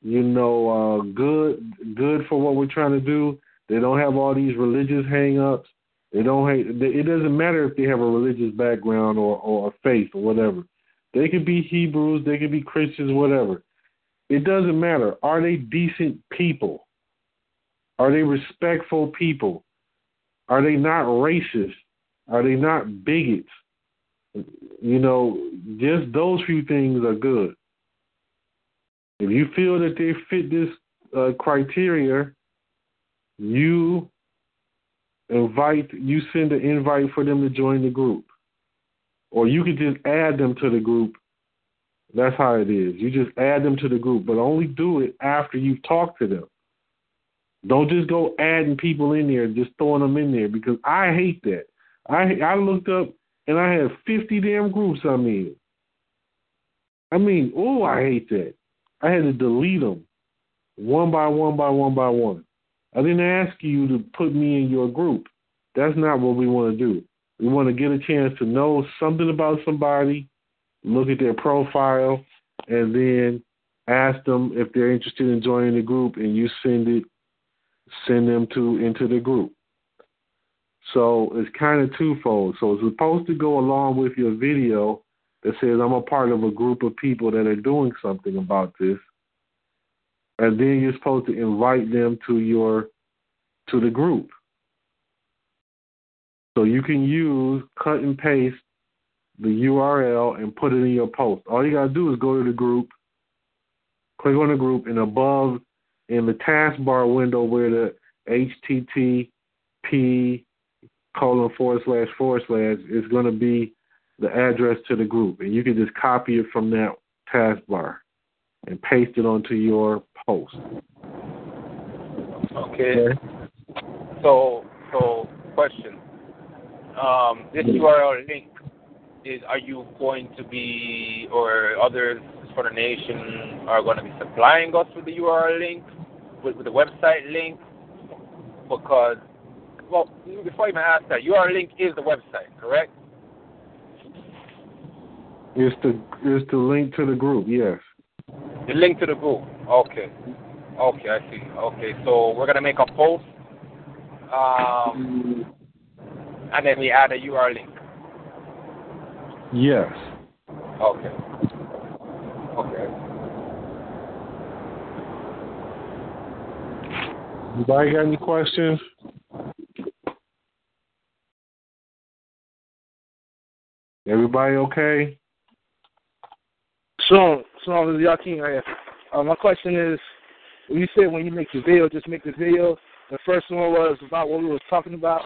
[SPEAKER 2] you know, uh, good good for what we're trying to do, they don't have all these religious hang-ups. They don't. Hate, it doesn't matter if they have a religious background or or a faith or whatever. They could be Hebrews. They could be Christians. Whatever. It doesn't matter. Are they decent people? Are they respectful people? Are they not racist? Are they not bigots? You know, just those few things are good. If you feel that they fit this uh, criteria, you invite, you send an invite for them to join the group. Or you could just add them to the group. That's how it is. You just add them to the group, but only do it after you've talked to them. Don't just go adding people in there, just throwing them in there because I hate that. I I looked up and I had 50 damn groups I'm in. I mean, oh, I hate that. I had to delete them one by one by one by one. I didn't ask you to put me in your group. That's not what we want to do. We want to get a chance to know something about somebody, look at their profile, and then ask them if they're interested in joining the group, and you send it, send them to into the group. So it's kind of twofold. So it's supposed to go along with your video that says I'm a part of a group of people that are doing something about this, and then you're supposed to invite them to your to the group. So you can use cut and paste the URL and put it in your post. All you gotta do is go to the group, click on the group, and above in the taskbar window where the HTTP colon forward slash forward slash is going to be the address to the group, and you can just copy it from that taskbar and paste it onto your post.
[SPEAKER 13] Okay. So, so question. Um, this URL link is: Are you going to be, or others for the nation are going to be supplying us with the URL link, with, with the website link? Because, well, before I even ask that, your link is the website, correct?
[SPEAKER 2] It's the it's the link to the group. Yes.
[SPEAKER 13] The link to the group. Okay. Okay, I see. Okay, so we're gonna make a post, um, and then we add a URL link.
[SPEAKER 2] Yes.
[SPEAKER 13] Okay. Okay.
[SPEAKER 2] Anybody got any questions? Everybody okay?
[SPEAKER 7] So, so this is Yakin right here. Uh, my question is, when you said when you make the video, just make the video. The first one was about what we were talking about,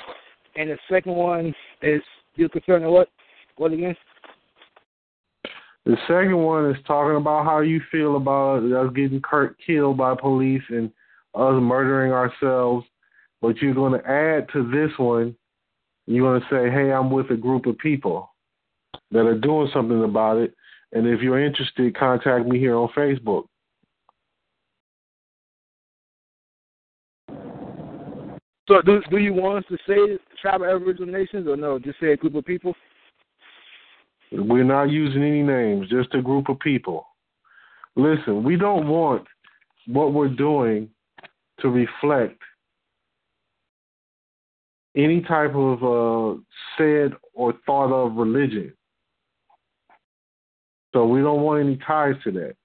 [SPEAKER 7] and the second one is you're concerning what? What again?
[SPEAKER 2] The second one is talking about how you feel about us getting Kurt killed by police and us murdering ourselves. But you're going to add to this one, you're going to say, hey, I'm with a group of people that are doing something about it. And if you're interested, contact me here on Facebook.
[SPEAKER 7] So, do do you want us to say tribal Aboriginal nations or no? Just say a group of people.
[SPEAKER 2] We're not using any names, just a group of people. Listen, we don't want what we're doing to reflect any type of uh, said or thought of religion. So we don't want any ties to that.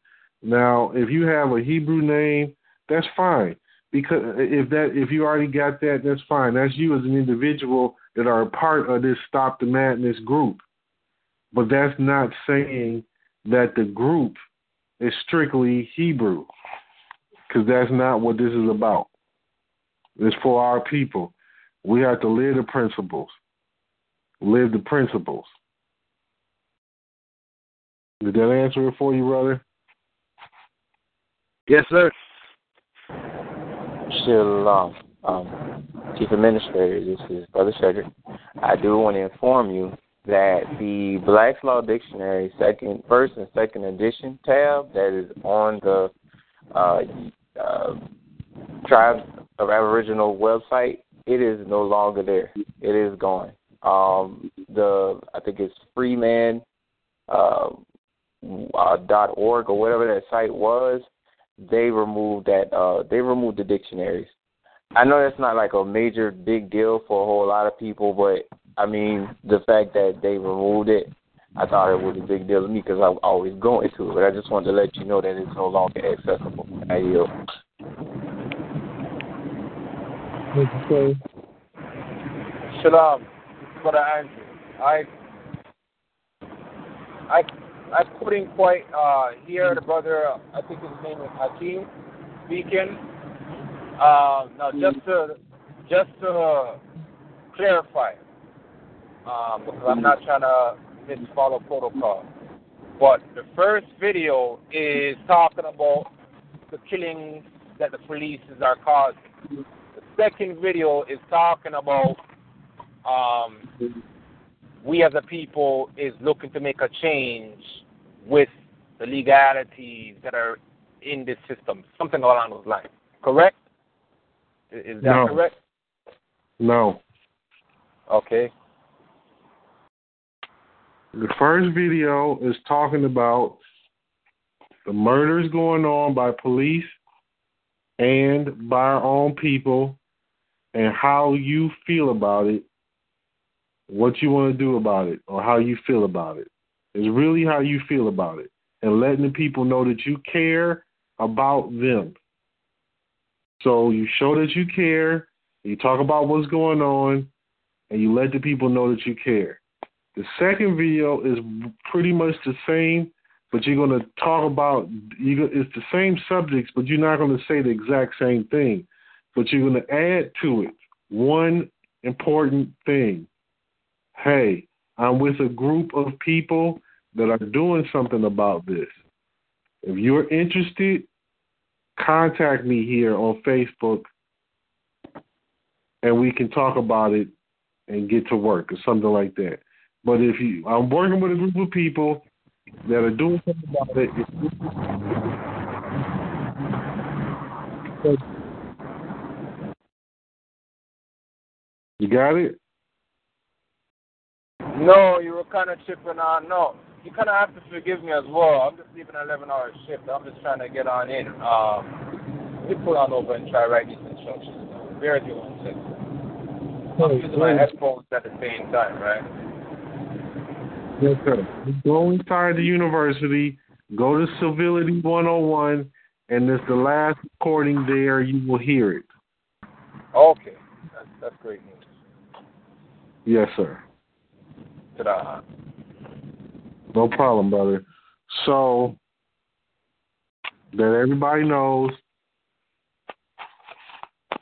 [SPEAKER 2] Now, if you have a Hebrew name, that's fine. Because if that if you already got that, that's fine. That's you as an individual that are a part of this Stop the Madness group. But that's not saying that the group is strictly Hebrew. Because that's not what this is about. It's for our people. We have to live the principles. Live the principles. Did that answer it for you, brother?
[SPEAKER 7] Yes, sir.
[SPEAKER 3] Still, um, um, Chief Administrator, this is Brother Cedric. I do want to inform you that the Black's Law Dictionary second, first and second edition tab that is on the uh, uh, Tribes of Aboriginal website, it is no longer there. It is gone. Um, the I think it's Freeman uh, uh, dot org or whatever that site was. They removed that. Uh, they removed the dictionaries. I know that's not like a major big deal for a whole lot of people, but I mean the fact that they removed it, I thought it was a big deal to me because I'm always going to it. But I just wanted to let you know that it's no longer accessible. I yield.
[SPEAKER 2] Okay.
[SPEAKER 13] Shalom, Brother Andrew. I I I couldn't quite uh, the brother. I think his name is Hakeem speaking. Uh, now, just to just to clarify, um, because I'm not trying to misfollow protocol, but the first video is talking about the killings that the police is are causing.
[SPEAKER 14] The second video is talking about um, we as a people is looking to make a change with the legalities that are in this system, something along those lines. Correct? Is that
[SPEAKER 2] No.
[SPEAKER 14] correct?
[SPEAKER 2] No.
[SPEAKER 14] Okay.
[SPEAKER 2] The first video is talking about the murders going on by police and by our own people and how you feel about it, what you want to do about it, or how you feel about it. It's really how you feel about it and letting the people know that you care about them. So you show that you care, you talk about what's going on, and you let the people know that you care. The second video is pretty much the same, but you're going to talk about. It's the same subjects, but you're not going to say the exact same thing. But you're going to add to it one important thing. Hey, I'm with a group of people that are doing something about this. If you're interested, contact me here on Facebook, and we can talk about it and get to work or something like that. But if you, I'm working with a group of people that are doing something about it. You got it?
[SPEAKER 14] No, you were kind of chipping on. No, you kind of have to forgive me as well. I'm just leaving an 11 hour shift. I'm just trying to get on in. Um, me pull on over and try write these instructions. Bear with me one second. I'm using my headphones at the same time, right?
[SPEAKER 2] Yes, sir. Go inside the university, go to Civility 101, and it's the last recording there. You will hear it.
[SPEAKER 14] Okay, that's, that's great news.
[SPEAKER 2] Yes, sir. No problem, brother. So that everybody knows,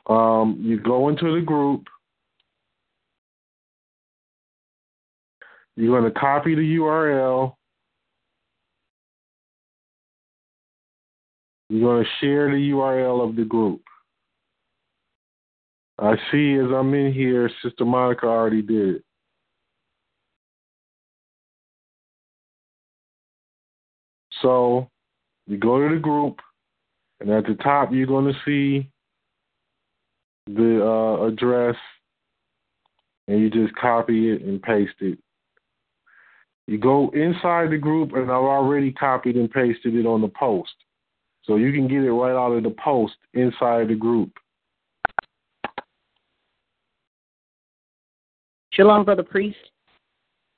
[SPEAKER 2] um, you go into the group. You're going to copy the URL. You're going to share the URL of the group. I see as I'm in here, Sister Monica already did it. So you go to the group, and at the top you're going to see the uh, address, and you just copy it and paste it. You go inside the group, and I've already copied and pasted it on the post. So you can get it right out of the post inside the group.
[SPEAKER 5] Shalom, Brother Priest.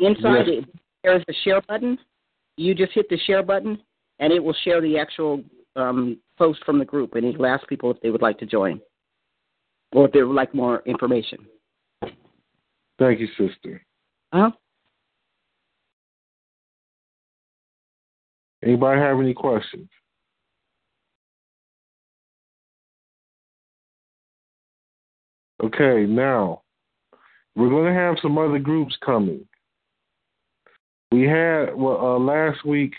[SPEAKER 5] Inside
[SPEAKER 2] Yes.
[SPEAKER 5] it, there's the share button. You just hit the share button, and it will share the actual um, post from the group, and it'll ask people if they would like to join or if they would like more information.
[SPEAKER 2] Thank you, sister.
[SPEAKER 5] Uh-huh.
[SPEAKER 2] Anybody have any questions? Okay, now we're going to have some other groups coming. We had well uh, last week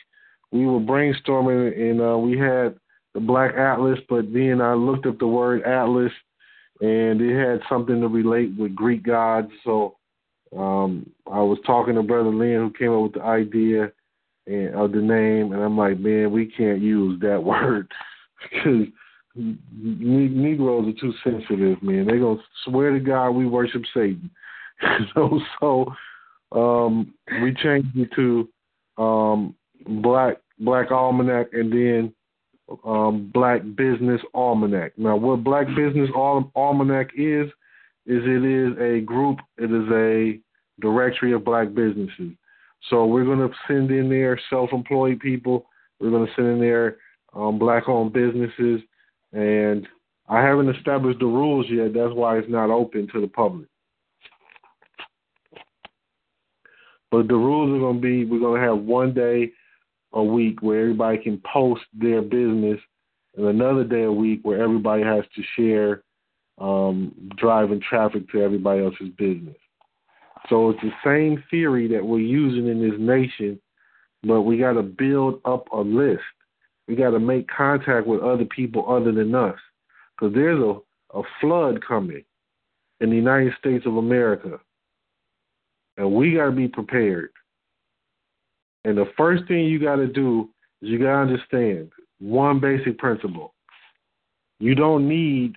[SPEAKER 2] we were brainstorming and uh, we had the Black Atlas, but then I looked up the word Atlas and it had something to relate with Greek gods. So um, I was talking to Brother Lynn who came up with the idea and of the name, and I'm like, man, we can't use that word because ne- Negroes are too sensitive, man. They're gonna swear to God we worship Satan. so, so um, we changed it to um, Black Black Almanac, and then um, Black Business Almanac. Now, what Black Business Al- Almanac is, is it is a group. It is a directory of black businesses. So we're going to send in there self-employed people. We're going to send in there um, black-owned businesses, and I haven't established the rules yet. That's why it's not open to the public. But the rules are going to be: we're going to have one day a week where everybody can post their business, and another day a week where everybody has to share um, driving traffic to everybody else's business. So it's the same theory that we're using in this nation, but we got to build up a list. We got to make contact with other people other than us, because there's a a flood coming in the United States of America. And we got to be prepared. And the first thing you got to do is you got to understand one basic principle. You don't need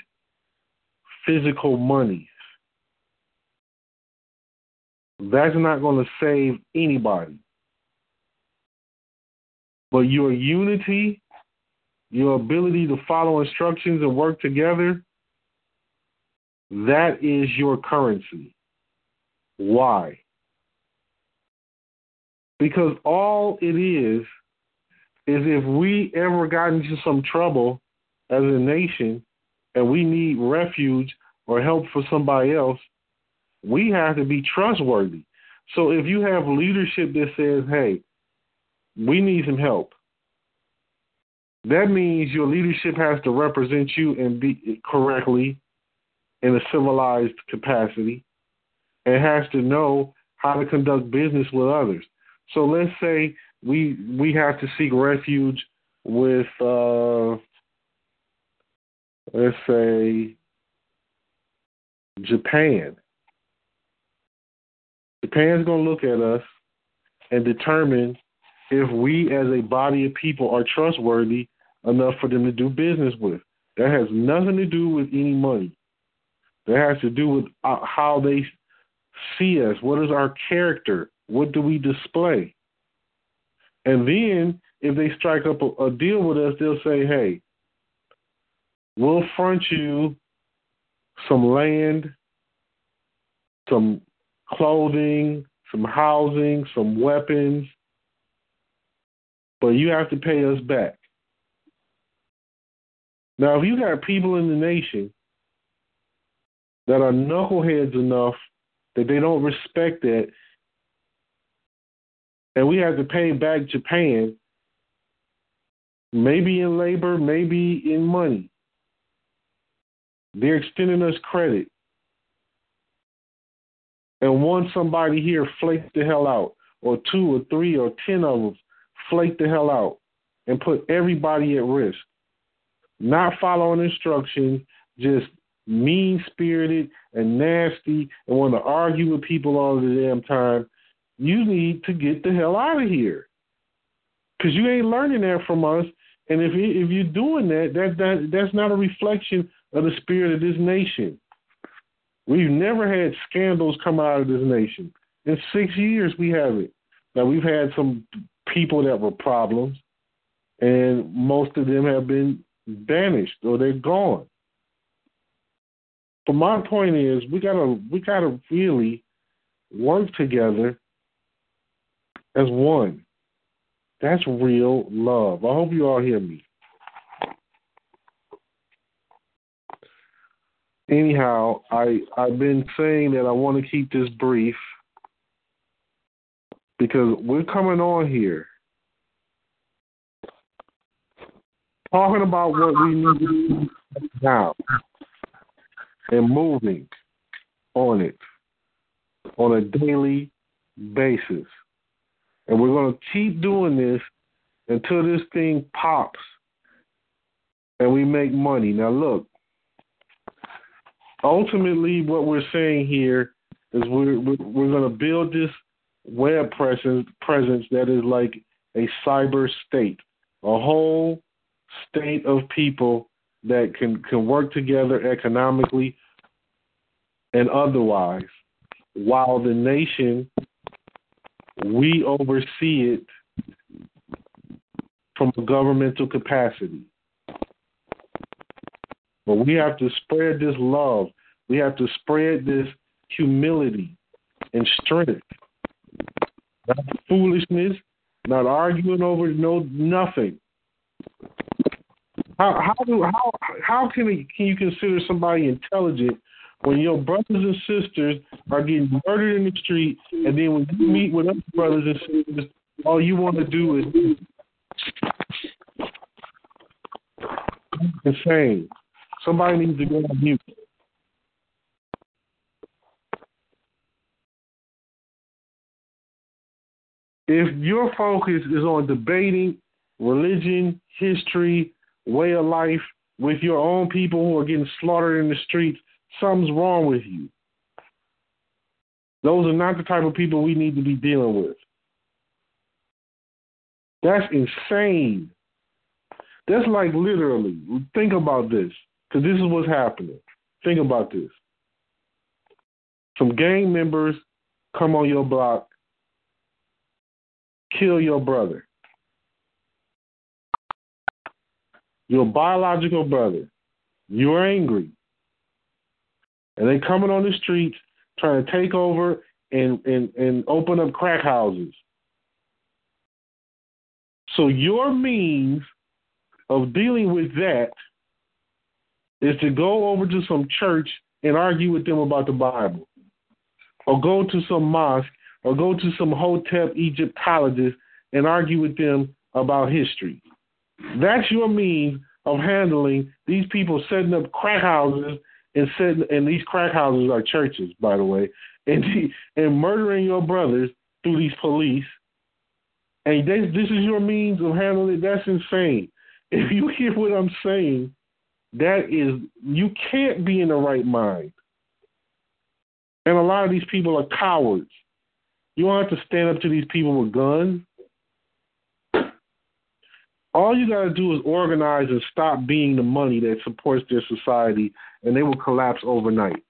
[SPEAKER 2] physical money. That's not going to save anybody. But your unity, your ability to follow instructions and work together, that is your currency. Why? Because all it is, is if we ever got into some trouble as a nation and we need refuge or help for somebody else, we have to be trustworthy. So if you have leadership that says, hey, we need some help, that means your leadership has to represent you and be correctly in a civilized capacity and has to know how to conduct business with others. So let's say we we have to seek refuge with uh, let's say Japan. Japan's going to look at us and determine if we as a body of people are trustworthy enough for them to do business with. That has nothing to do with any money. That has to do with uh, how they see us. What is our character? What do we display? And then if they strike up a, a deal with us, they'll say, hey, we'll front you some land, some clothing, some housing, some weapons, but you have to pay us back. Now, if you got people in the nation that are knuckleheads enough that they don't respect that, and we have to pay back Japan, maybe in labor, maybe in money. They're extending us credit. And once somebody here flake the hell out, or two or three or ten of them flake the hell out and put everybody at risk. Not following instructions, just mean spirited and nasty and want to argue with people all the damn time, you need to get the hell out of here. Because you ain't learning that from us. And if you, if you're doing that, that that that's not a reflection of the spirit of this nation. We've never had scandals come out of this nation. In six years, we haven't. Now we've had some people that were problems, and most of them have been banished or they're gone. But my point is, we gotta we gotta really work together as one. That's real love. I hope you all hear me. Anyhow, I I've been saying that I want to keep this brief because we're coming on here talking about what we need to do now and moving on it on a daily basis. And we're going to keep doing this until this thing pops and we make money. Now, look, ultimately, what we're saying here is we're, we're going to build this web presence, presence that is like a cyber state, a whole state of people that can, can work together economically and otherwise, while the nation, we oversee it from a governmental capacity. But we have to spread this love. We have to spread this humility and strength. Not foolishness, not arguing over no nothing. How how do how how can it, can you consider somebody intelligent when your brothers and sisters are getting murdered in the street, and then when you meet with other brothers and sisters, all you want to do is insane. Somebody needs to go on mute. If your focus is on debating religion, history, way of life, with your own people who are getting slaughtered in the streets, something's wrong with you. Those are not the type of people we need to be dealing with. That's insane. That's like literally, think about this, because this is what's happening. Think about this. Some gang members come on your block, kill your brother. Your biological brother. You're angry. And they coming on the streets trying to take over and, and, and open up crack houses. So your means of dealing with that is to go over to some church and argue with them about the Bible, or go to some mosque, or go to some Hotep Egyptologist and argue with them about history. That's your means of handling these people setting up crack houses and setting, and these crack houses are churches, by the way, and and murdering your brothers through these police. And this, this is your means of handling it. That's insane. If you hear what I'm saying, that is you can't be in the right mind. And a lot of these people are cowards. You don't have to stand up to these people with guns. All you got to do is organize and stop being the money that supports their society, and they will collapse overnight.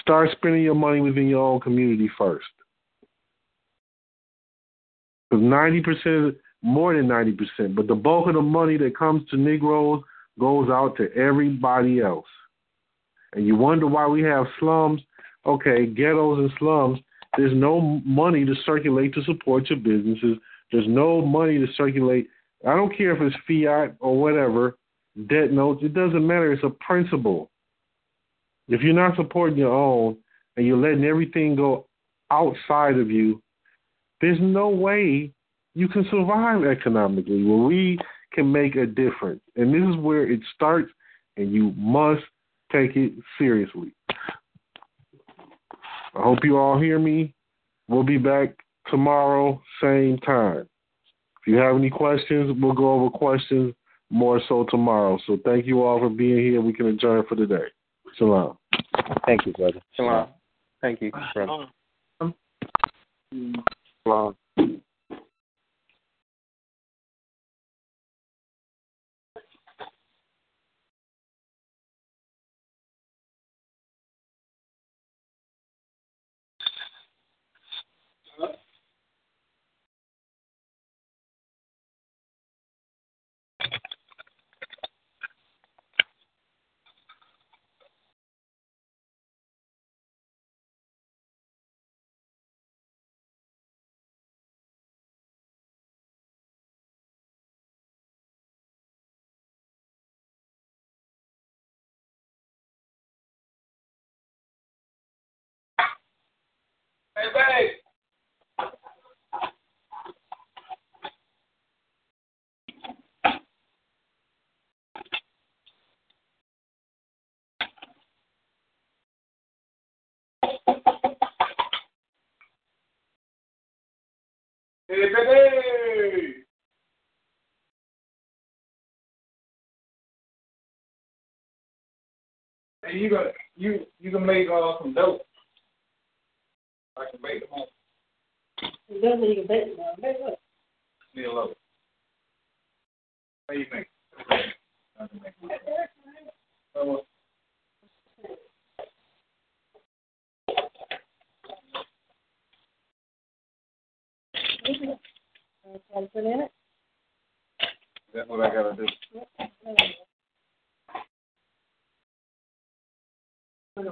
[SPEAKER 2] Start spending your money within your own community first. Because 90%, more than 90%, but the bulk of the money that comes to Negroes goes out to everybody else. And you wonder why we have slums. Okay, ghettos and slums. There's no money to circulate to support your businesses. There's no money to circulate. I don't care if it's fiat or whatever, debt notes. It doesn't matter. It's a principle. If you're not supporting your own and you're letting everything go outside of you, there's no way you can survive economically where we can make a difference. And this is where it starts, and you must take it seriously. I hope you all hear me. We'll be back tomorrow, same time. If you have any questions, we'll go over questions more so tomorrow. So thank you all for being here. We can adjourn for the day. Shalom.
[SPEAKER 13] Thank you, brother. Shalom. Thank you, brother.
[SPEAKER 9] Shalom.
[SPEAKER 14] Hey, babe. Hey, baby. Hey, you gonna you you can make uh some dope. I can bake them on.
[SPEAKER 15] You don't need to bake them. Bake what?
[SPEAKER 14] Still low. How you make? I can make it. So,
[SPEAKER 15] Try to put in it.
[SPEAKER 14] that's what I gotta do.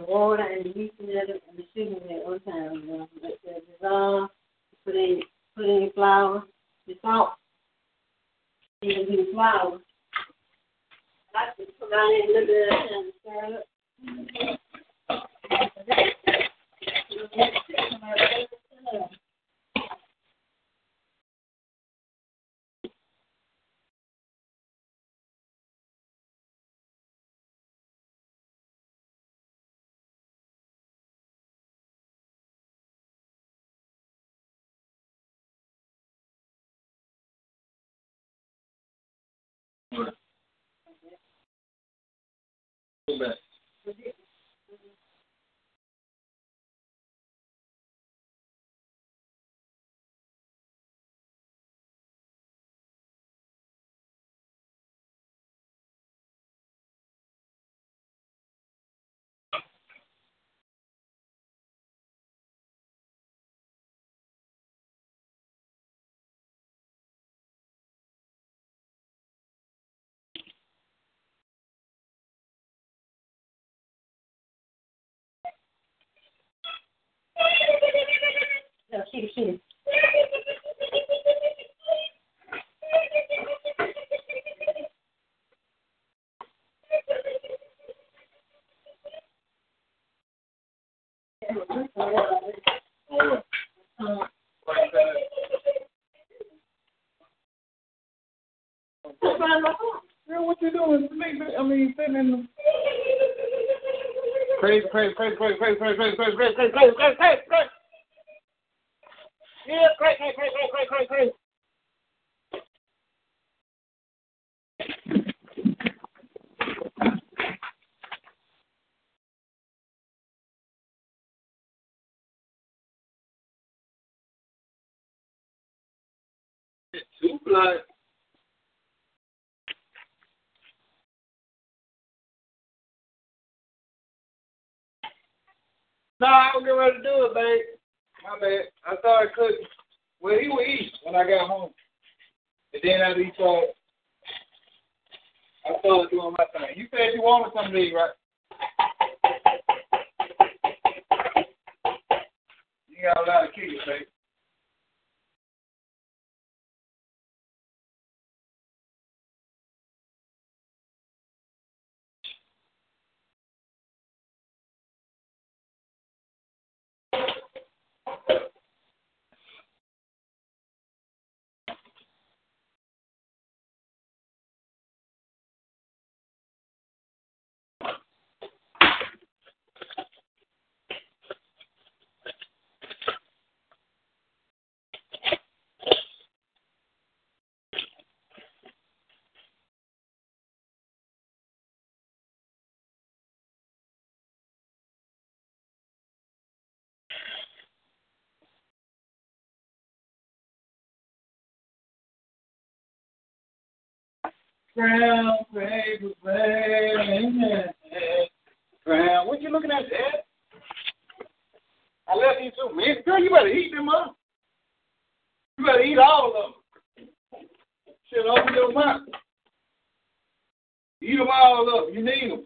[SPEAKER 15] The water and the yeast in it and the sugar in it one time. You know, let it dissolve. Put in put in your flour, your salt, and the flour. I just put down in a little bit and stir mm-hmm. it up. So
[SPEAKER 14] you. Yeah, crazy, Two blood. No, I was getting ready to do it, babe. My bad. I started cooking. Well, he would eat when I got home. And then after he started, I started doing my thing. You said you wanted something to eat, right? You got a lot of kids, babe. Brown paper bag. Brown, what you looking at, Dad? I left you two minutes. Girl, you better eat them up. You better eat all of them. Shit, open your mouth. Eat them all up. You need them.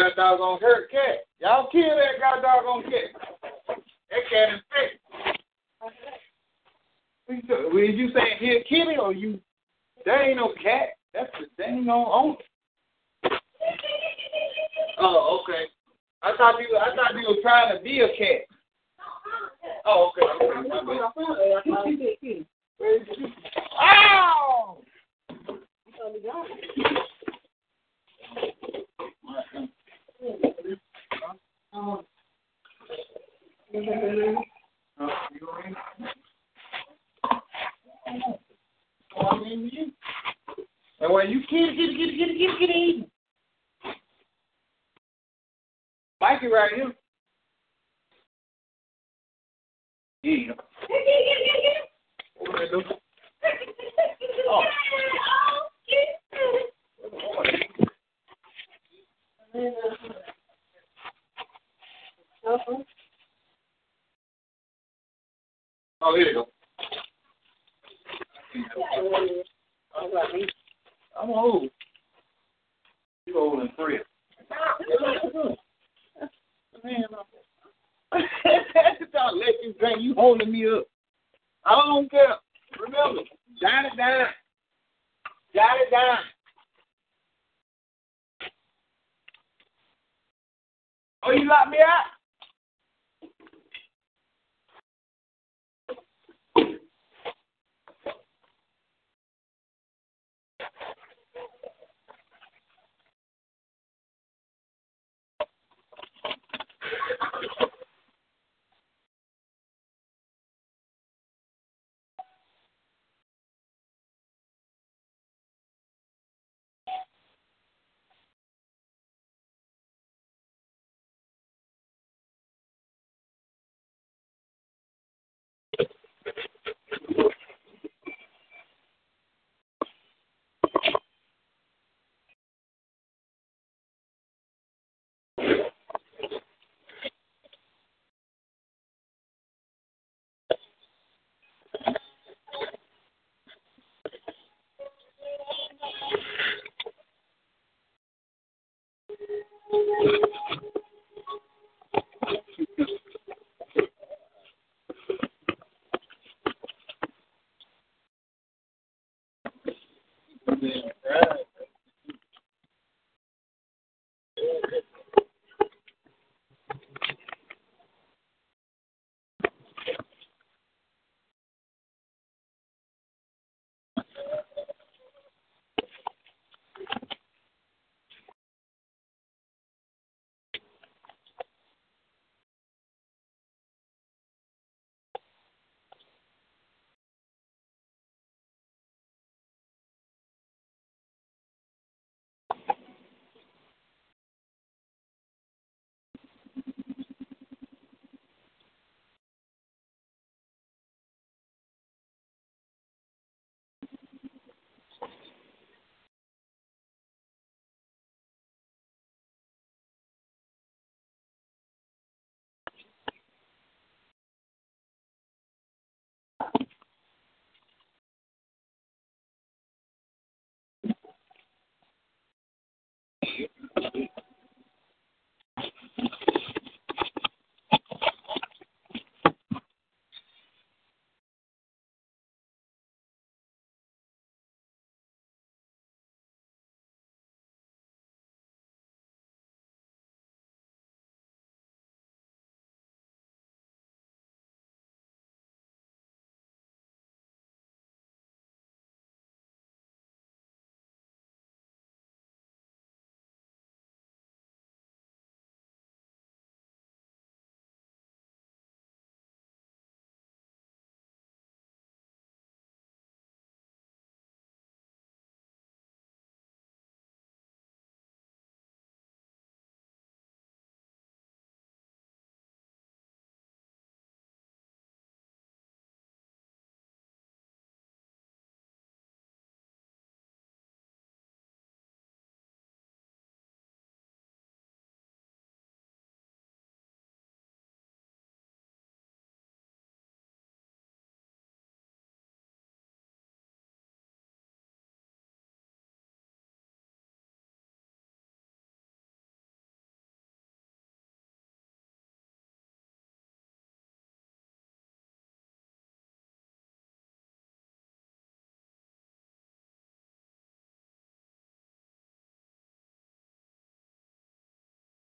[SPEAKER 14] That doggone hurt cat. Y'all kill that god doggone cat. That cat is sick. Were you saying he a kitty or you? That ain't no cat. That's the dang on owner. Oh, okay. I thought you. I thought you were trying to be a cat. Oh, okay. okay. Ow! And when you get it, get it, get it, get it, get it, get it eaten. Mikey right here. Yeah. Get it, get it, get it, get it. What do they do? Oh, here you go.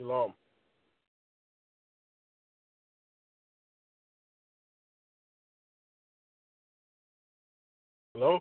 [SPEAKER 2] Shalom. Hello?